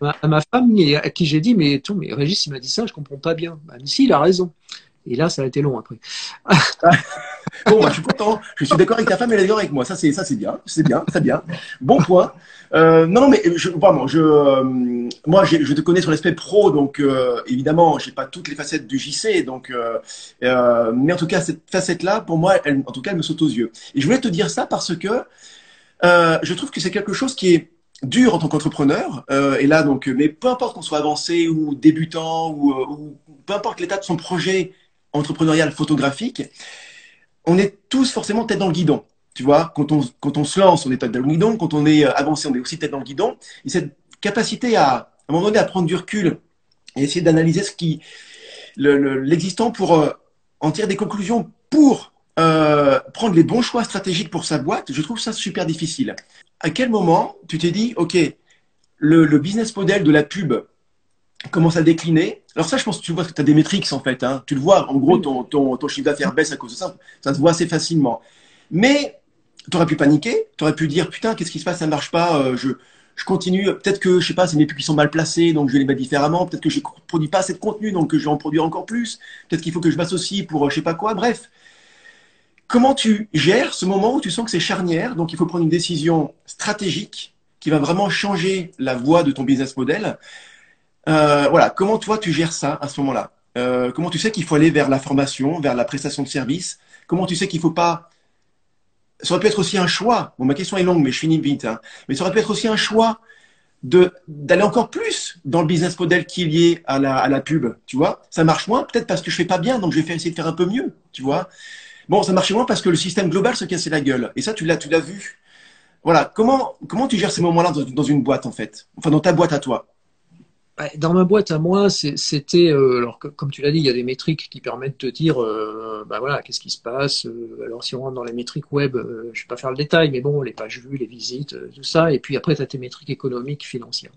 à ma femme à qui j'ai dit mais tout mais Régis il m'a dit ça je comprends pas bien bah, mais si il a raison et là, ça a été long après. bon, bah, je suis content. Je suis d'accord avec ta femme, elle est d'accord avec moi. Ça, c'est ça, c'est bien, c'est bien, très bien. Bon point. Euh, non, non, mais je, vraiment, je, euh, moi, je te connais sur l'aspect pro, donc euh, évidemment, j'ai pas toutes les facettes du JC, donc, euh, euh, mais en tout cas, cette facette-là, pour moi, elle, en tout cas, elle me saute aux yeux. Et je voulais te dire ça parce que euh, je trouve que c'est quelque chose qui est dur en tant qu'entrepreneur. et là, donc, mais peu importe qu'on soit avancé ou débutant ou, ou peu importe l'état de son projet entrepreneurial photographique, on est tous forcément tête dans le guidon. Tu vois, quand on, quand on se lance, on est tête dans le guidon. Quand on est euh, avancé, on est aussi tête dans le guidon. Et cette capacité à, à un moment donné, à prendre du recul et essayer d'analyser ce qui, l'existant pour euh, en tirer des conclusions pour euh, prendre les bons choix stratégiques pour sa boîte, je trouve ça super difficile. À quel moment tu t'es dit, OK, le, le business model de la pub commence à décliner. Alors ça, je pense que tu vois que tu as des métriques en fait. Hein. Tu le vois, en gros, ton, chiffre d'affaires baisse à cause de ça. Ça se voit assez facilement. Mais tu aurais pu paniquer, tu aurais pu dire, putain, qu'est-ce qui se passe, ça ne marche pas, euh, je, je continue, peut-être que, je sais pas, c'est mes pubs qui sont mal placés, donc je vais les mettre différemment, peut-être que je ne produis pas assez de contenu, donc je vais en produire encore plus, peut-être qu'il faut que je m'associe pour euh, je sais pas quoi, bref. Comment tu gères ce moment où tu sens que c'est charnière, donc il faut prendre une décision stratégique qui va vraiment changer la voie de ton business model euh, voilà, comment toi tu gères ça à ce moment-là? Euh, Comment tu sais qu'il faut aller vers la formation, vers la prestation de service? Comment tu sais qu'il faut pas? Ça aurait pu être aussi un choix. Bon, ma question est longue, mais je finis vite. Hein. Mais ça aurait pu être aussi un choix de d'aller encore plus dans le business model qui est lié à la, à la pub. Tu vois, ça marche moins peut-être parce que je fais pas bien, donc je vais essayer de faire un peu mieux. Tu vois? Bon, ça marchait moins parce que le système global se cassait la gueule. Et ça, tu l'as, tu l'as vu. Voilà. Comment comment tu gères ces moments-là dans, dans une boîte en fait? Enfin, dans ta boîte à toi. Bah, dans ma boîte à moi, c'était, euh, alors comme tu l'as dit, il y a des métriques qui permettent de dire, euh, bah voilà, qu'est-ce qui se passe. Euh, alors si on rentre dans les métriques web, euh, je vais pas faire le détail, mais bon, les pages vues, les visites, tout ça. Et puis après, tu as tes métriques économiques, financières.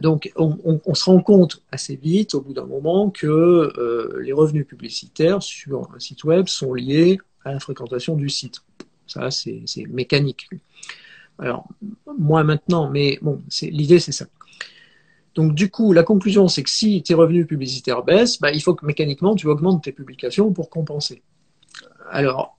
donc on, on, on, se rend compte assez vite, au bout d'un moment, que les revenus publicitaires sur un site web sont liés à la fréquentation du site. Ça, c'est mécanique. Alors, moins maintenant, mais bon, l'idée, c'est ça. Donc du coup, la conclusion, c'est que si tes revenus publicitaires baissent, bah, il faut que mécaniquement, tu augmentes tes publications pour compenser. Alors,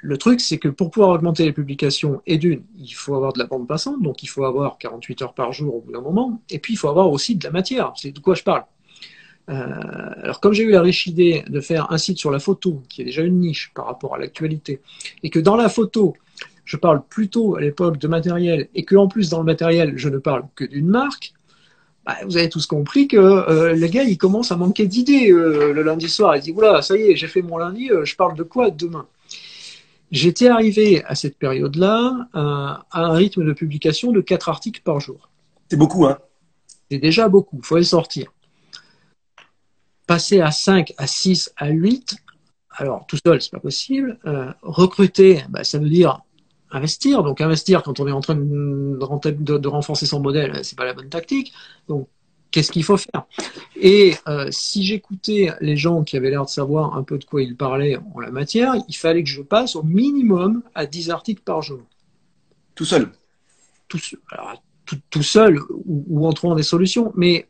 le truc, c'est que pour pouvoir augmenter les publications, et d'une, il faut avoir de la bande passante, donc il faut avoir 48 heures par jour au bout d'un moment, et puis il faut avoir aussi de la matière. C'est de quoi je parle. Euh, alors comme j'ai eu la riche idée de faire un site sur la photo, qui est déjà une niche par rapport à l'actualité, et que dans la photo, je parle plutôt à l'époque de matériel, et que en plus dans le matériel, je ne parle que d'une marque, bah, vous avez tous compris que euh, le gars, il commence à manquer d'idées euh, le lundi soir. Il dit, voilà, ça y est, j'ai fait mon lundi, euh, je parle de quoi demain? J'étais arrivé à cette période-là à, un rythme de publication de 4 articles par jour. C'est beaucoup, hein C'est déjà beaucoup, il faut les sortir. Passer à 5, à 6, à 8, alors tout seul, c'est pas possible. recruter, bah, ça veut dire investir. Donc investir quand on est en train de, de, renforcer son modèle, c'est pas la bonne tactique. Donc qu'est-ce qu'il faut faire? Et euh, si j'écoutais les gens qui avaient l'air de savoir un peu de quoi ils parlaient en la matière, il fallait que je passe au minimum à 10 articles par jour. Tout seul? Tout, alors, tout, seul ou, ou, en trouvant des solutions. Mais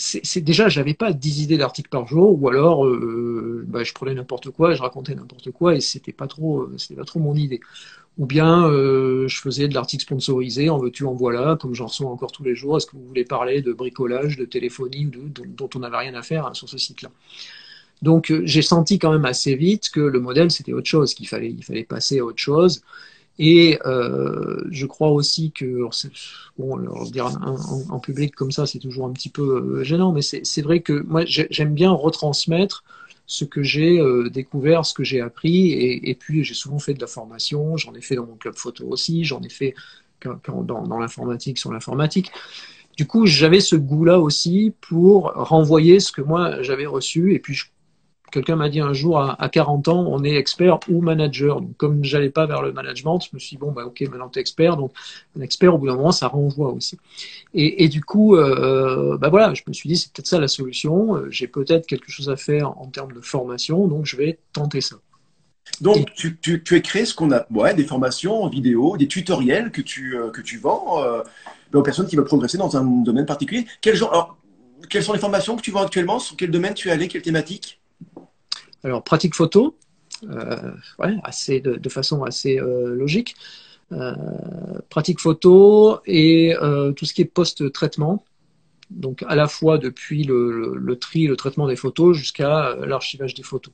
c'est déjà, j'avais pas 10 idées d'articles par jour, ou alors euh, bah, je prenais n'importe quoi, je racontais n'importe quoi, et c'était pas trop, euh, c'était pas trop mon idée. Ou bien euh, je faisais de l'article sponsorisé, en veux-tu, en voilà, comme j'en reçois encore tous les jours. Est-ce que vous voulez parler de bricolage, de téléphonie, dont, on n'avait rien à faire hein, sur ce site-là Donc j'ai senti quand même assez vite que le modèle c'était autre chose, qu'il fallait, il fallait passer à autre chose. Et euh, je crois aussi que, bon, alors, dire en, public comme ça, c'est toujours un petit peu euh, gênant, mais c'est vrai que moi, j'aime bien retransmettre ce que j'ai euh, découvert, ce que j'ai appris, et, puis j'ai souvent fait de la formation, j'en ai fait dans mon club photo aussi, j'en ai fait dans, dans l'informatique sur l'informatique. Du coup, j'avais ce goût-là aussi pour renvoyer ce que moi j'avais reçu, et puis je quelqu'un m'a dit un jour à, 40 ans, on est expert ou manager. Donc, comme j'allais pas vers le management, je me suis dit, bon, bah, ok, maintenant tu es expert. Donc, un expert, au bout d'un moment, ça renvoie aussi. Et, du coup, euh, bah voilà, je me suis dit, c'est peut-être ça la solution. Euh, j'ai peut-être quelque chose à faire en termes de formation, donc je vais tenter ça. Donc, tu, tu, tu, as créé ce qu'on a, ouais, des formations en vidéo, des tutoriels que tu, euh, que tu vends aux personnes qui veulent progresser dans un domaine particulier. Quel genre, alors, quelles sont les formations que tu vends actuellement? Sur quel domaine tu es allé? Quelle thématique? Alors, pratique photo, euh, ouais, assez de, façon assez euh, logique. Euh, pratique photo et tout ce qui est post-traitement. Donc, à la fois depuis le, le, tri, le traitement des photos jusqu'à l'archivage des photos.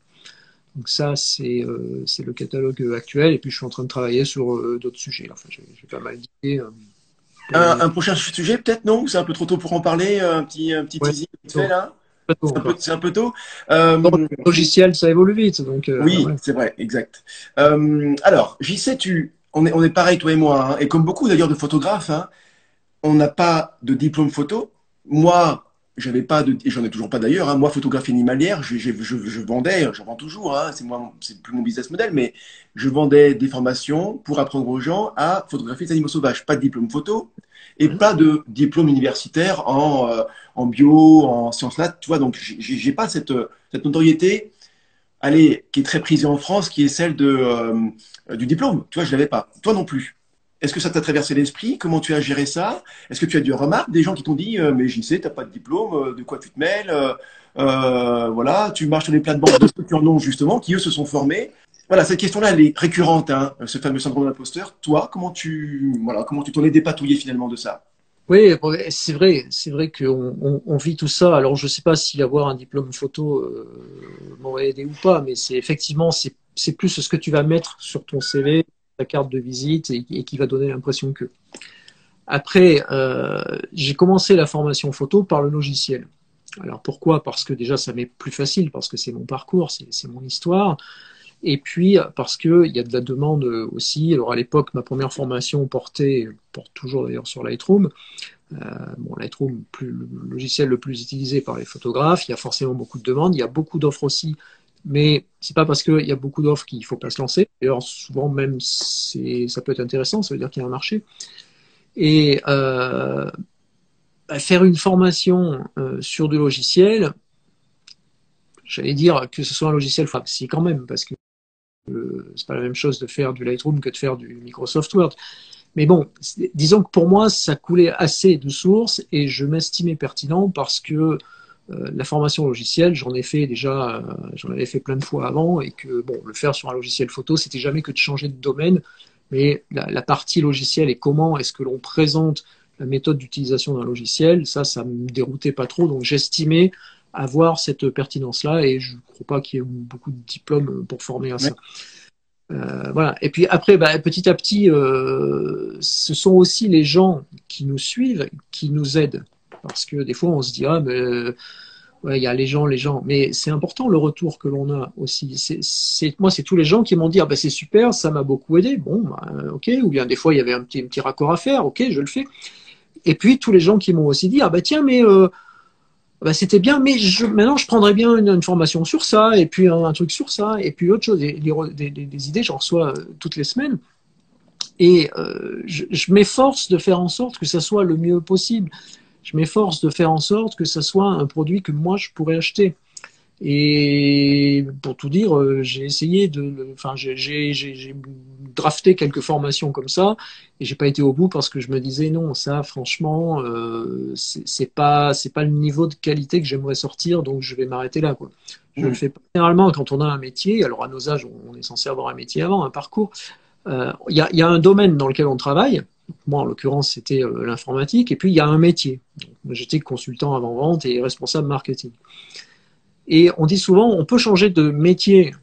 Donc ça, c'est le catalogue actuel. Et puis, je suis en train de travailler sur d'autres sujets. Enfin, j'ai pas mal d'idées. Un, prochain sujet, peut-être, non? C'est un peu trop tôt pour en parler Un petit, un petit teasing fait, là? C'est un, peu tôt. Euh, le logiciel, ça évolue vite. Donc, euh, oui, c'est vrai, exact. Euh, alors, j'y sais, tu, on est, on est pareil, toi et moi, hein, et comme beaucoup d'ailleurs de photographes, hein, on n'a pas de diplôme photo. Moi, j'avais pas de, et j'en ai toujours pas d'ailleurs. Hein. Moi, photographie animalière, je, je, je, je vendais, j'en vends toujours. Hein. C'est moi, c'est plus mon business model, mais je vendais des formations pour apprendre aux gens à photographier des animaux sauvages. Pas de diplôme photo et mmh. pas de diplôme universitaire en, euh, en bio, en sciences nat. Tu vois, donc j'ai pas cette, cette notoriété, allez, qui est très prisée en France, qui est celle de euh, du diplôme. Tu vois, je l'avais pas. Toi non plus. Est-ce que ça t'a traversé l'esprit? Comment tu as géré ça? Est-ce que tu as des remarques des gens qui t'ont dit euh, mais j'y sais, t'as pas de diplôme, euh, de quoi tu te mêles euh, Voilà, tu marches sur les plates-bandes de ceux qui en ont justement, qui eux se sont formés? Voilà, cette question-là, elle est récurrente, hein, ce fameux syndrome d'imposteur. Toi, comment tu voilà, comment tu t'en es dépatouillé finalement de ça? Oui, c'est vrai, c'est vrai qu'on on, vit tout ça. Alors, je ne sais pas si avoir un diplôme photo m'aurait aidé ou pas, mais c'est effectivement c'est plus ce que tu vas mettre sur ton CV, la carte de visite et, qui va donner l'impression que. Après, euh, j'ai commencé la formation photo par le logiciel. Alors pourquoi? Parce que déjà ça m'est plus facile, parce que c'est mon parcours, c'est mon histoire. Et puis parce qu'il y a de la demande aussi. Alors à l'époque, ma première formation portait, porte toujours d'ailleurs sur Lightroom. Euh, bon, Lightroom, plus, le logiciel le plus utilisé par les photographes. Il y a forcément beaucoup de demandes. Il y a beaucoup d'offres aussi mais c'est pas parce qu'il y a beaucoup d'offres qu'il faut pas se lancer. D'ailleurs, souvent même, ça peut être intéressant, ça veut dire qu'il y a un marché. Et euh, bah, faire une formation euh, sur du logiciel, j'allais dire que ce soit un logiciel, enfin, si quand même, parce que euh, c'est pas la même chose de faire du Lightroom que de faire du Microsoft Word. Mais bon, disons que pour moi, ça coulait assez de sources et je m'estimais pertinent parce que euh, la formation logicielle, j'en ai fait déjà, euh, j'en avais fait plein de fois avant, et que bon, le faire sur un logiciel photo, c'était jamais que de changer de domaine, mais la, partie logicielle et comment est-ce que l'on présente la méthode d'utilisation d'un logiciel, ça, ça me déroutait pas trop, donc j'estimais avoir cette pertinence-là, et je ne crois pas qu'il y ait beaucoup de diplômes pour former à ça. Euh, voilà. Et puis après, bah, petit à petit, ce sont aussi les gens qui nous suivent qui nous aident. Parce que des fois, on se dit, ah, mais il y a les gens, les gens. Mais c'est important le retour que l'on a aussi. C'est, moi, c'est tous les gens qui m'ont dit, ah, ben, c'est super, ça m'a beaucoup aidé. Bon, bah, ok. Ou bien des fois, il y avait un petit, petit raccord à faire. Ok, je le fais. Et puis, tous les gens qui m'ont aussi dit, ah, bah, tiens, mais euh, bah, c'était bien, mais maintenant, je prendrais bien une, formation sur ça, et puis un, truc sur ça, et puis autre chose. Des, des, idées, j'en reçois euh, toutes les semaines. Et euh, je, je m'efforce de faire en sorte que ça soit le mieux possible je m'efforce de faire en sorte que ce soit un produit que moi je pourrais acheter. Et pour tout dire, euh, j'ai essayé de, enfin, j'ai drafté quelques formations comme ça, et j'ai pas été au bout parce que je me disais non, ça, franchement, euh, c'est pas, c'est pas le niveau de qualité que j'aimerais sortir, donc je vais m'arrêter là, quoi. Je le mmh. fais pas. Généralement, quand on a un métier, alors à nos âges, on est censé avoir un métier avant, un parcours. Euh, il y, a, y, a, un domaine dans lequel on travaille, moi, en l'occurrence, c'était euh, l'informatique. Et puis, il y a un métier. J'étais consultant avant-vente et responsable marketing. Et on dit souvent, on peut changer de métier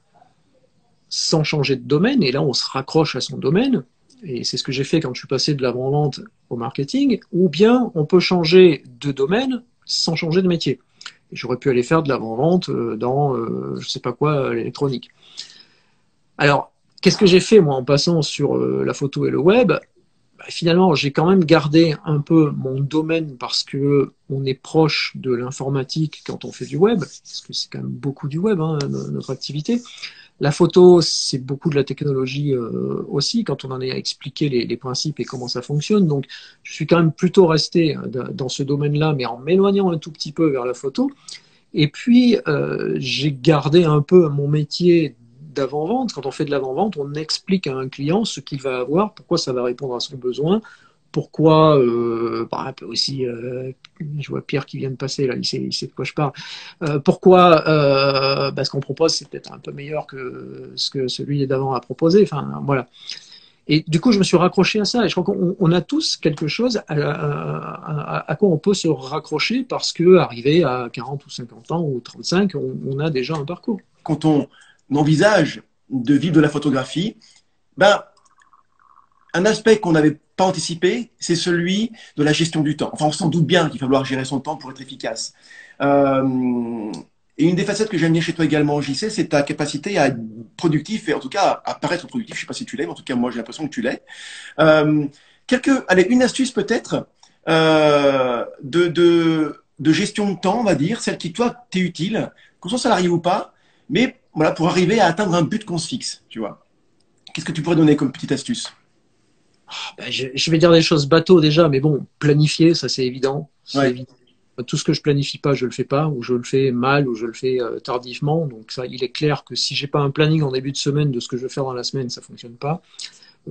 sans changer de domaine. Et là, on se raccroche à son domaine. Et c'est ce que j'ai fait quand je suis passé de l'avant-vente au marketing. Ou bien, on peut changer de domaine sans changer de métier. J'aurais pu aller faire de l'avant-vente euh, dans, euh, je sais pas quoi, l'électronique. Alors, qu'est-ce que j'ai fait, moi, en passant sur la photo et le web? Finalement, j'ai quand même gardé un peu mon domaine parce que on est proche de l'informatique quand on fait du web, parce que c'est quand même beaucoup du web, hein, notre activité. La photo, c'est beaucoup de la technologie euh, aussi, quand on en est à expliquer les, principes et comment ça fonctionne. Donc, je suis quand même plutôt resté euh, dans ce domaine-là, mais en m'éloignant un tout petit peu vers la photo. Et puis, euh, j'ai gardé un peu mon métier d'avant-vente. Quand on fait de l'avant-vente, on explique à un client ce qu'il va avoir, pourquoi ça va répondre à son besoin, pourquoi, euh, bah, aussi, euh, je vois Pierre qui vient de passer là, il sait, de quoi je parle. Euh, pourquoi euh, bah, ce qu'on propose c'est peut-être un peu meilleur que ce que celui d'avant a proposé. Enfin voilà. Et du coup, je me suis raccroché à ça. Et je crois qu'on on a tous quelque chose à, quoi on peut se raccrocher parce que arrivé à 40 ou 50 ans ou 35, on, on a déjà un parcours. Quand on envisage de vivre de la photographie, ben, un aspect qu'on n'avait pas anticipé, c'est celui de la gestion du temps. Enfin, on s'en doute bien qu'il va falloir gérer son temps pour être efficace. Euh, et une des facettes que j'aime bien chez toi également, JC, c'est ta capacité à être productif et en tout cas à paraître productif. Je sais pas si tu l'es, mais en tout cas moi j'ai l'impression que tu l'es. Euh, quelques, allez, une astuce peut-être euh, de, de, de gestion de temps, on va dire, celle qui toi t'est utile, qu'on soit salarié ou pas, mais voilà pour arriver à atteindre un but qu'on se fixe, tu vois. Qu'est-ce que tu pourrais donner comme petite astuce? Ah, ben, je, je, vais dire des choses bateau déjà, mais bon, planifier, ça c'est évident. Ouais. évident. Tout ce que je planifie pas, je le fais pas, ou je le fais mal, ou je le fais euh, tardivement. Donc ça, il est clair que si j'ai pas un planning en début de semaine de ce que je vais faire dans la semaine, ça fonctionne pas.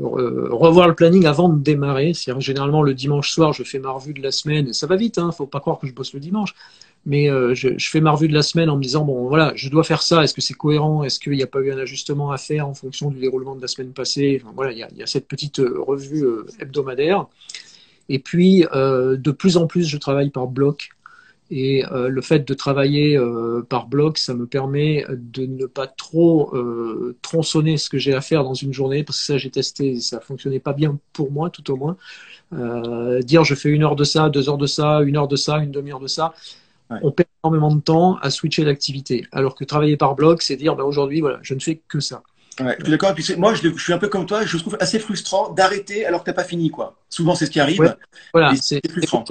Euh, revoir le planning avant de démarrer. C'est généralement le dimanche soir, je fais ma revue de la semaine. Ça va vite, hein, faut pas croire que je bosse le dimanche. Mais euh, je, fais ma revue de la semaine en me disant bon voilà, je dois faire ça. Est-ce que c'est cohérent? Est-ce qu'il n'y a pas eu un ajustement à faire en fonction du déroulement de la semaine passée? Voilà, il y, a, cette petite euh, revue hebdomadaire. Et puis de plus en plus, je travaille par bloc. Et euh, le fait de travailler euh, par bloc, ça me permet de ne pas trop euh, tronçonner ce que j'ai à faire dans une journée, parce que ça j'ai testé, ça fonctionnait pas bien pour moi, tout au moins. dire je fais une heure de ça, deux heures de ça, une heure de ça, une demi-heure de ça, Ouais. on perd énormément de temps à switcher d'activité. Alors que travailler par bloc, c'est dire, ben aujourd'hui, voilà, je ne fais que ça. Ouais, je suis d'accord. Moi, je, je, suis un peu comme toi. Je trouve assez frustrant d'arrêter alors que t'as pas fini, quoi. Souvent, c'est ce qui arrive. Ouais, voilà, c'est frustrant.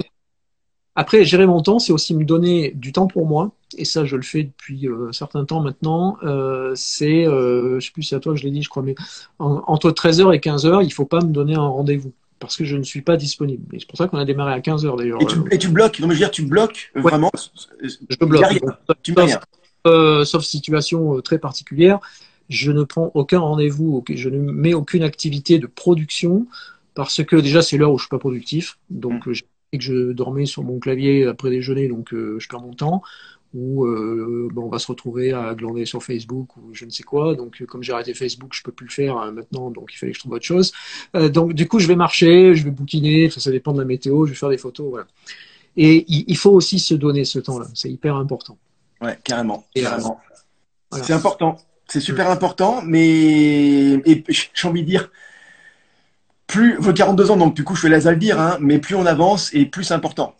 Après, gérer mon temps, c'est aussi me donner du temps pour moi. Et ça, je le fais depuis euh, un certain temps maintenant. Euh, c'est, euh, je sais plus si à toi je l'ai dit, je crois, mais en, entre 13h et 15h, il faut pas me donner un rendez-vous parce que je ne suis pas disponible. Et c'est pour ça qu'on a démarré à 15h d'ailleurs. Et tu, et tu bloques, non mais je veux dire, tu bloques Ouais. vraiment. Je bloque. Rien. Tu mets rien. Euh, sauf situation euh, très particulière, je ne prends aucun rendez-vous, je ne mets aucune activité de production parce que déjà c'est l'heure où je suis pas productif. Donc euh, j'ai dit que je dormais sur mon clavier après déjeuner, donc euh, je perds mon temps. Ou euh, bon, on va se retrouver à glander sur Facebook ou je ne sais quoi. Donc euh, comme j'ai arrêté Facebook, je peux plus le faire euh, maintenant, donc il fallait que je trouve autre chose. Donc du coup, je vais marcher, je vais bouquiner, ça, ça dépend de la météo, je vais faire des photos, voilà. Et il, il faut aussi se donner ce temps-là, c'est hyper important. Ouais, carrément, Et, carrément. voilà. C'est important. C'est super important, mais et j'ai envie de dire, plus vos 42 ans, donc du coup je vais les le dire, hein, mais plus on avance et plus c'est important.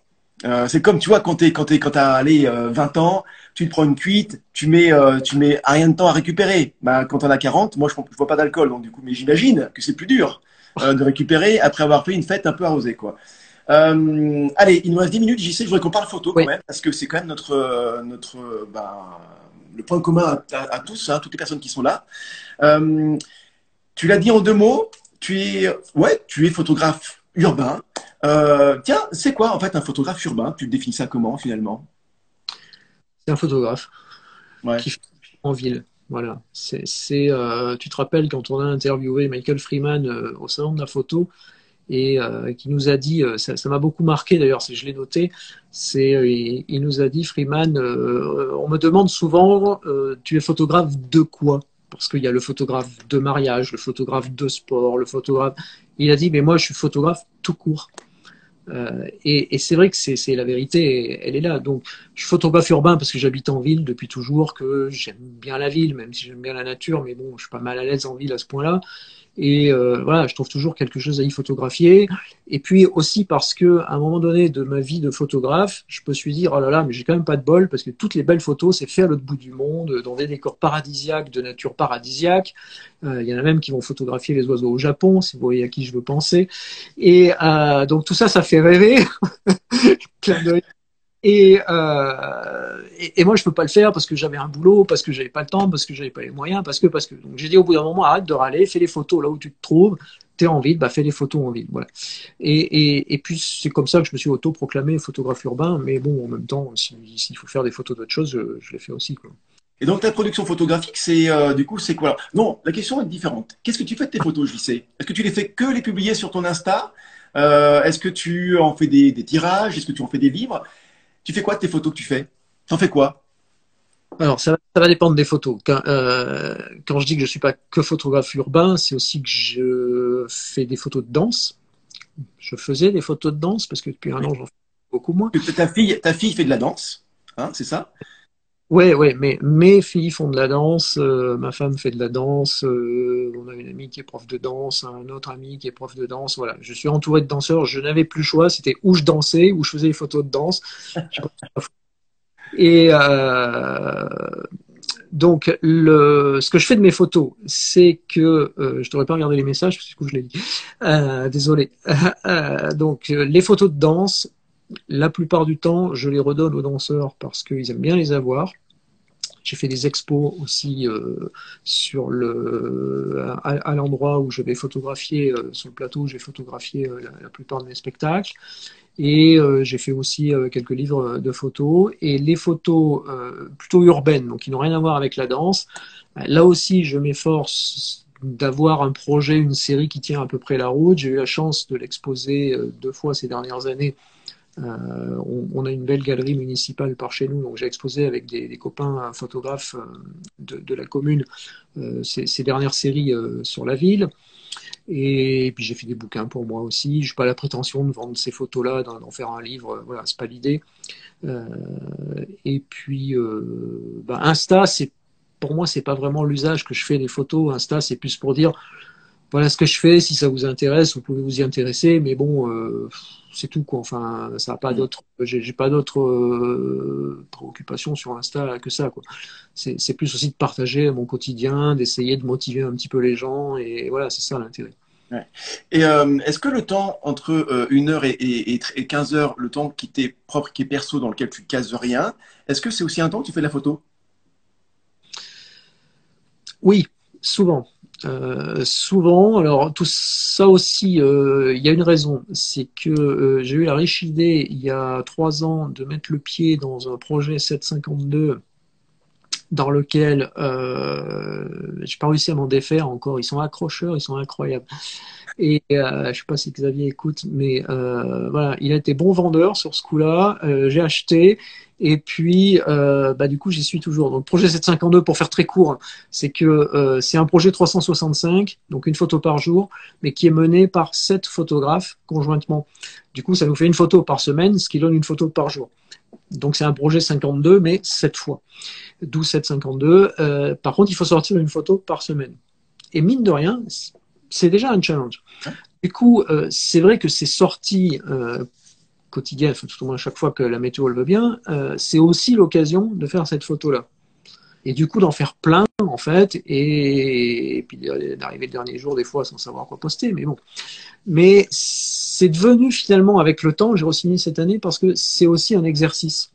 Euh, c'est comme tu vois quand t'es quand t'es quand t'as allé euh, 20 ans, tu te prends une cuite, tu mets euh, tu mets rien de temps à récupérer. Bah quand t'en as 40, moi je, je bois pas d'alcool donc du coup mais j'imagine que c'est plus dur euh, de récupérer après avoir fait une fête un peu arrosée quoi. Euh, allez, il nous reste 10 minutes, JC, je voudrais qu'on parle photo quand même parce que c'est quand même notre euh, notre bah, le point commun à, à- à tous, hein, toutes les personnes qui sont là. Euh, tu l'as dit en deux mots, tu es ouais, tu es photographe urbain. Euh, tiens, c'est quoi en fait un photographe urbain? Tu définis ça comment finalement? C'est un photographe Ouais. qui fait en ville. Voilà. C'est, c'est, euh, tu te rappelles quand on a interviewé Michael Freeman euh, au salon de la photo et qui nous a dit, ça, ça m'a beaucoup marqué d'ailleurs, si je l'ai noté, c'est, il, il nous a dit Freeman, on me demande souvent, tu es photographe de quoi? Parce qu'il y a le photographe de mariage, le photographe de sport, le photographe. Il a dit, mais moi je suis photographe tout court. Euh, et, et c'est vrai que c'est, la vérité, elle est là. Donc je suis photographe urbain parce que j'habite en ville depuis toujours, que j'aime bien la ville, même si j'aime bien la nature, mais bon, je suis pas mal à l'aise en ville à ce point-là. Et euh, voilà, je trouve toujours quelque chose à y photographier. Et puis aussi parce que à un moment donné de ma vie de photographe, je me suis dit oh là là, mais j'ai quand même pas de bol parce que toutes les belles photos, c'est fait à l'autre bout du monde, dans des décors paradisiaques, de nature paradisiaque. Euh, il y en a même qui vont photographier les oiseaux au Japon, si vous voyez à qui je veux penser. Et euh, donc tout ça, ça fait rêver. Et, euh, et, et, moi, je peux pas le faire parce que j'avais un boulot, parce que j'avais pas le temps, parce que j'avais pas les moyens, parce que, parce que. Donc j'ai dit au bout d'un moment, arrête de râler, fais les photos là où tu te trouves. T'es en ville, bah fais les photos en ville. Voilà. Et, et, puis c'est comme ça que je me suis auto-proclamé photographe urbain. Mais bon, en même temps, s'il faut faire des photos d'autres choses, je, je les fais aussi. Quoi. Et donc ta production photographique, c'est euh, du coup, c'est quoi? Non, la question est différente. Qu'est-ce que tu fais de tes photos, sais Est-ce que tu les fais que les publier sur ton Insta? Euh, Est-ce que tu en fais des, des tirages? Est-ce que tu en fais des livres? Tu fais quoi de tes photos que tu fais? T'en fais quoi? Alors, ça, ça, va dépendre des photos. Quand, euh, quand je dis que je suis pas que photographe urbain, c'est aussi que je fais des photos de danse. Je faisais des photos de danse parce que depuis un an, j'en fais beaucoup moins. Ta fille, ta fille fait de la danse, hein, c'est ça? Ouais, ouais, mais mes filles font de la danse, euh, ma femme fait de la danse, euh, on a une amie qui est prof de danse, un autre ami qui est prof de danse, voilà. Je suis entouré de danseurs, je n'avais plus le choix, c'était où je dansais, où je faisais des photos de danse. Et euh, donc, le, ce que je fais de mes photos, c'est que je devrais pas regarder les messages parce que du coup je l'ai dit. Désolé. donc, les photos de danse, la plupart du temps, je les redonne aux danseurs parce qu'ils aiment bien les avoir. J'ai fait des expos aussi euh, sur le, à, l'endroit où je vais photographier, euh, sur le plateau où je vais photographier euh, la, plupart de mes spectacles. Et j'ai fait aussi quelques livres de photos. Et les photos plutôt urbaines, donc qui n'ont rien à voir avec la danse, là aussi je m'efforce d'avoir un projet, une série qui tient à peu près la route. J'ai eu la chance de l'exposer deux fois ces dernières années euh, on, a une belle galerie municipale par chez nous, donc j'ai exposé avec des, copains photographes euh, de, de, la commune euh, ces, dernières séries sur la ville. Et, puis j'ai fait des bouquins pour moi aussi. Je n'ai pas la prétention de vendre ces photos-là, d'en faire un livre. Voilà, c'est pas l'idée. Et puis bah Insta, c'est pour moi, c'est pas vraiment l'usage que je fais des photos. Insta, c'est plus pour dire voilà ce que je fais. Si ça vous intéresse, vous pouvez vous y intéresser. Mais bon, euh, c'est tout quoi. Enfin, ça n'a pas mm. d'autres. J'ai pas d'autres euh, préoccupations sur Insta que ça quoi. C'est plus aussi de partager mon quotidien, d'essayer de motiver un petit peu les gens et voilà, c'est ça l'intérêt. Ouais. Et euh, est-ce que le temps entre une heure et, et, et 15 heures, le temps qui t'est propre, qui est perso, dans lequel tu cases rien, est-ce que c'est aussi un temps que tu fais de la photo? Oui, souvent. Euh, souvent, alors tout ça aussi, euh, il y a une raison, c'est que euh, j'ai eu la riche idée il y a trois ans de mettre le pied dans un projet 752 dans lequel euh, j'ai pas réussi à m'en défaire encore. Ils sont accrocheurs, ils sont incroyables. Et euh, je sais pas si Xavier écoute, mais euh, voilà, il a été bon vendeur sur ce coup-là. Euh, j'ai acheté et puis euh, bah, du coup j'y suis toujours. Donc projet 752 pour faire très court, c'est que c'est un projet 365, donc une photo par jour, mais qui est mené par sept photographes conjointement. Du coup ça nous fait une photo par semaine, ce qui donne une photo par jour. Donc c'est un projet 52, mais sept fois. 12, 7, 52. Euh, par contre, il faut sortir une photo par semaine. Et mine de rien, c'est déjà un challenge. Du coup, euh, c'est vrai que ces sorties euh, quotidiennes, enfin, tout au moins chaque fois que la météo le veut bien, euh, c'est aussi l'occasion de faire cette photo-là. Et du coup, d'en faire plein, en fait, et, et puis d'arriver le dernier jour, des fois, sans savoir quoi poster, mais bon. Mais c'est devenu finalement, avec le temps, j'ai re-signé cette année parce que c'est aussi un exercice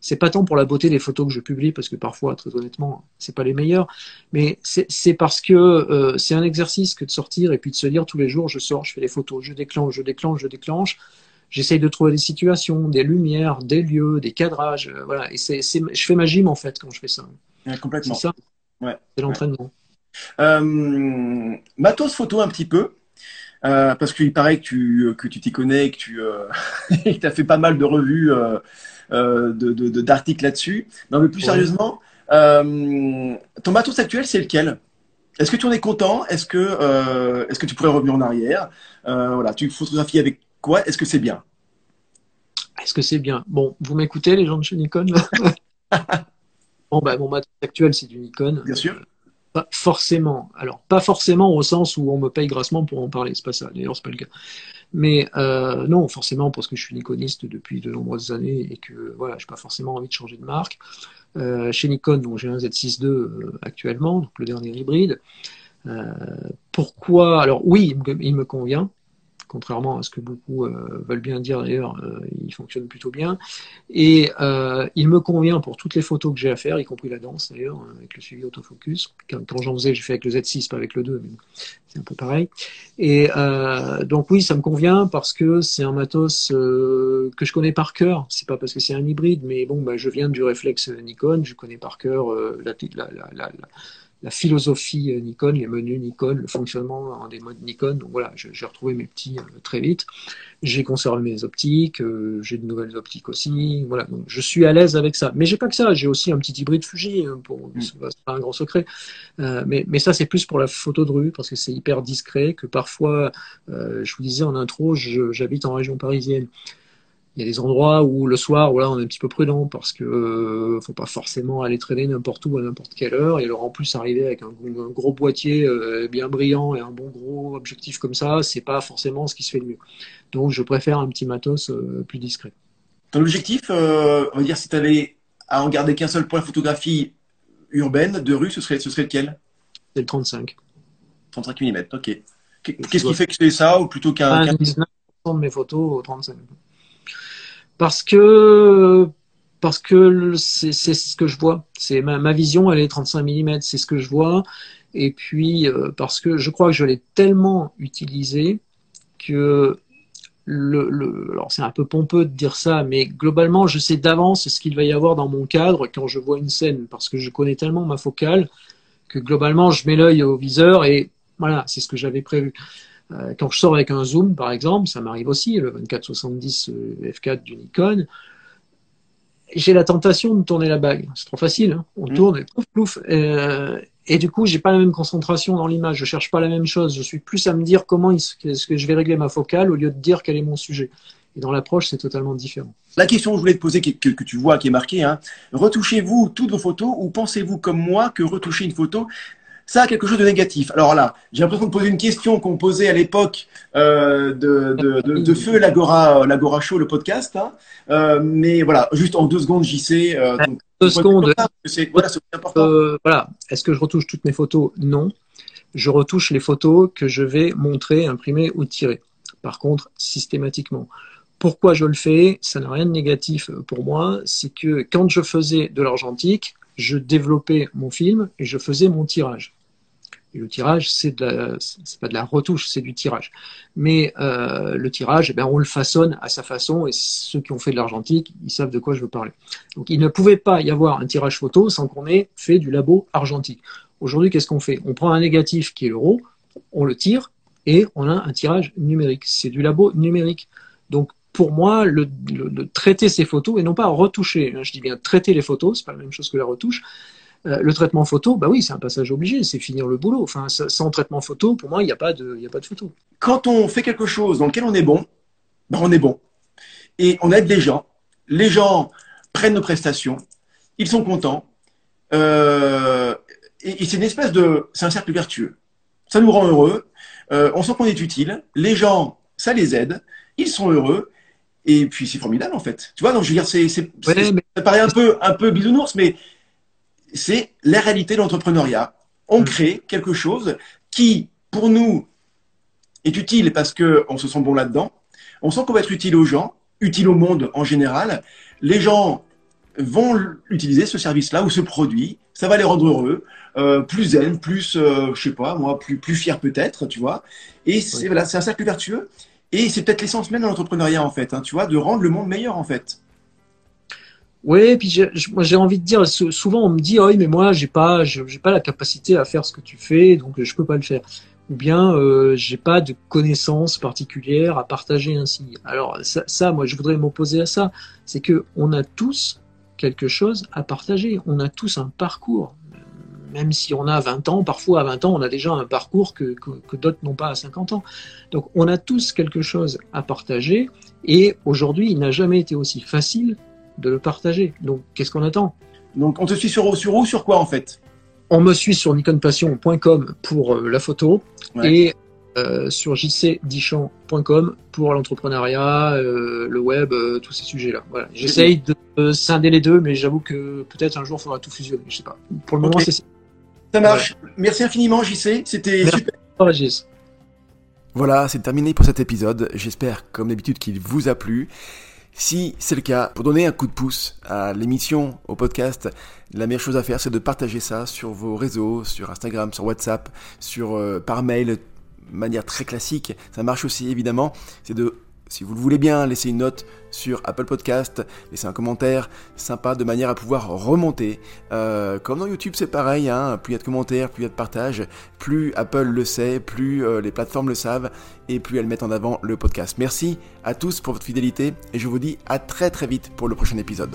c'est pas tant pour la beauté des photos que je publie, parce que parfois, très honnêtement, c'est pas les meilleurs, mais c'est parce que euh, c'est un exercice que de sortir et puis de se dire tous les jours, je sors, je fais les photos, je déclenche, je déclenche, je déclenche. J'essaye de trouver des situations, des lumières, des lieux, des cadrages, euh, voilà. Et c'est, je fais ma gym en fait quand je fais ça. complètement. C'est ça. Ouais. C'est l'entraînement. Euh, matos photo un petit peu. Euh, parce qu'il paraît que tu que tu t'y connais, que tu euh, as fait pas mal de revues euh, euh, de, d'articles là-dessus. Non, mais plus sérieusement, euh, ton matos actuel, c'est lequel? Est-ce que tu en es content? Est-ce que, est-ce que tu pourrais revenir en arrière? Voilà, tu photographies avec quoi? Est-ce que c'est bien? Est-ce que c'est bien? Bon, vous m'écoutez, les gens de chez Nikon? Bon, bah, mon matos actuel, c'est du Nikon. Bien sûr. Pas forcément. Alors, pas forcément au sens où on me paye grassement pour en parler, c'est pas ça. D'ailleurs, c'est pas le cas. Mais euh, non, forcément, parce que je suis Nikoniste depuis de nombreuses années et que voilà, j'ai pas forcément envie de changer de marque. Euh, chez Nikon, j'ai un Z6 II euh, actuellement, donc le dernier hybride. Pourquoi? Alors oui, il me convient contrairement à ce que beaucoup euh, veulent bien dire d'ailleurs, euh, il fonctionne plutôt bien. Et euh, il me convient pour toutes les photos que j'ai à faire, y compris la danse d'ailleurs, avec le suivi autofocus. Quand, j'en faisais, j'ai fait avec le Z6, pas avec le 2, mais c'est un peu pareil. Et donc oui, ça me convient parce que c'est un matos que je connais par cœur. C'est pas parce que c'est un hybride, mais bon, bah, je viens du réflexe Nikon, je connais par cœur la, la, la, la la philosophie euh, Nikon, les menus Nikon, le fonctionnement des modes Nikon. Donc voilà, j'ai retrouvé mes petits euh, très vite. J'ai conservé mes optiques, euh, j'ai de nouvelles optiques aussi. Voilà, donc je suis à l'aise avec ça. Mais j'ai pas que ça, j'ai aussi un petit hybride Fuji, hein, pour, mm. c'est pas un grand secret. mais, mais ça, c'est plus pour la photo de rue, parce que c'est hyper discret, que parfois, je vous disais en intro, j'habite en région parisienne il y a des endroits où le soir, voilà, on est un petit peu prudent parce que euh, faut pas forcément aller traîner n'importe où à n'importe quelle heure. Et alors en plus arriver avec un, gros boîtier euh, bien brillant et un bon gros objectif comme ça, c'est pas forcément ce qui se fait de mieux. Donc je préfère un petit matos euh, plus discret. Ton objectif, on va dire, si tu avais à en garder qu'un seul pour la photographie urbaine de rue, ce serait, ce serait lequel? C'est le 35. 35 mm, ok. Qu'est-ce qui fait que c'est ça ou plutôt qu'un. 19% de mes photos au 35 parce que parce que c'est ce que je vois. C'est ma, vision, elle est 35 mm, c'est ce que je vois. Et puis euh, parce que je crois que je l'ai tellement utilisé que le alors c'est un peu pompeux de dire ça, mais globalement, je sais d'avance ce qu'il va y avoir dans mon cadre quand je vois une scène, parce que je connais tellement ma focale que globalement, je mets l'œil au viseur et voilà, c'est ce que j'avais prévu. Euh, quand je sors avec un zoom, par exemple, ça m'arrive aussi, le 2470 euh, f4 du Nikon, j'ai la tentation de tourner la bague. C'est trop facile, hein. on mmh. tourne et plouf plouf. Euh, et du coup, j'ai pas la même concentration dans l'image. Je cherche pas la même chose. Je suis plus à me dire comment est-ce que je vais régler ma focale au lieu de dire quel est mon sujet. Et dans l'approche, c'est totalement différent. La question que je voulais te poser, que, que, tu vois, qui est marquée, hein, retouchez-vous toutes vos photos ou pensez-vous comme moi que retoucher une photo, ça a quelque chose de négatif. Alors là, j'ai l'impression de poser une question qu'on posait à l'époque euh, de, de, de, de, Feu l'Agora, l'Agora Show, le podcast. Hein. Euh, mais voilà, juste en deux secondes, j'y sais. Euh, deux secondes. C'est, voilà, c'est important. Euh, voilà. Est-ce que je retouche toutes mes photos? Non. Je retouche les photos que je vais montrer, imprimer ou tirer. Par contre, systématiquement. Pourquoi je le fais? Ça n'a rien de négatif pour moi. C'est que quand je faisais de l'argentique, je développais mon film et je faisais mon tirage. Et le tirage, c'est pas de la retouche, c'est du tirage. Mais euh, le tirage, eh ben, on le façonne à sa façon, et ceux qui ont fait de l'argentique, ils savent de quoi je veux parler. Donc, il ne pouvait pas y avoir un tirage photo sans qu'on ait fait du labo argentique. Aujourd'hui, qu'est-ce qu'on fait? On prend un négatif qui est l'euro, on le tire, et on a un tirage numérique. C'est du labo numérique. Donc, pour moi, le, traiter ces photos, et non pas retoucher, hein, je dis bien traiter les photos, c'est pas la même chose que la retouche, euh, le traitement photo, bah oui, c'est un passage obligé, c'est finir le boulot. Enfin, sans traitement photo, pour moi, il n'y a pas de, a pas de photo. Quand on fait quelque chose dans lequel on est bon, bah on est bon. Et on aide les gens. Les gens prennent nos prestations. Ils sont contents. Euh, et, c'est une espèce de, c'est un cercle vertueux. Ça nous rend heureux. Euh, on sent qu'on est utile. Les gens, ça les aide. Ils sont heureux. Et puis c'est formidable en fait. Tu vois, donc je veux dire, c'est, c'est, ça paraît un peu, un peu bisounours, mais c'est la réalité de l'entrepreneuriat. On mm. crée quelque chose qui, pour nous, est utile parce qu'on se sent bon là-dedans. On sent qu'on va être utile aux gens, utile au monde en général. Les gens vont utiliser ce service-là ou ce produit. Ça va les rendre heureux, euh, plus zen, plus, euh, je sais pas, moi, plus, plus fier peut-être, tu vois. Et c'est voilà, c'est un cercle vertueux. Et c'est peut-être l'essence même de l'entrepreneuriat, en fait, hein, tu vois, de rendre le monde meilleur, en fait. Oui, puis moi j'ai envie de dire, souvent on me dit, oui, mais moi j'ai pas, j'ai pas la capacité à faire ce que tu fais, donc je peux pas le faire. Ou bien euh, j'ai pas de connaissances particulières à partager ainsi. Alors ça, ça moi je voudrais m'opposer à ça, c'est que on a tous quelque chose à partager, on a tous un parcours. Même si on a 20 ans, parfois à 20 ans, on a déjà un parcours que, que, que d'autres n'ont pas à 50 ans. Donc on a tous quelque chose à partager et aujourd'hui il n'a jamais été aussi facile de le partager. Donc, qu'est-ce qu'on attend? Donc, on te suit sur, sur où Sur quoi, en fait? On me suit sur nikonpassion.com pour euh, la photo Ouais. et euh, sur jcdichamp.com pour l'entrepreneuriat, euh, le web, euh, tous ces sujets-là. Voilà. J'essaye de euh, scinder les deux, mais j'avoue que peut-être un jour il faudra tout fusionner. Je sais pas. Pour le moment, c'est ça. Ça marche. Merci infiniment, JC. C'était Merci. super. Régis. Voilà, c'est terminé pour cet épisode. J'espère, comme d'habitude, qu'il vous a plu. Si c'est le cas, pour donner un coup de pouce à l'émission, au podcast, la meilleure chose à faire, c'est de partager ça sur vos réseaux, sur Instagram, sur WhatsApp, sur euh, par mail, manière très classique. Ça marche aussi, évidemment. C'est de, si vous le voulez bien, laisser une note sur Apple Podcast, laisser un commentaire sympa de manière à pouvoir remonter. Euh, comme dans YouTube, c'est pareil. Hein, plus il y a de commentaires, plus il y a de partages, plus Apple le sait, plus euh, les plateformes le savent et plus elles mettent en avant le podcast. Merci à tous pour votre fidélité et je vous dis à très très vite pour le prochain épisode.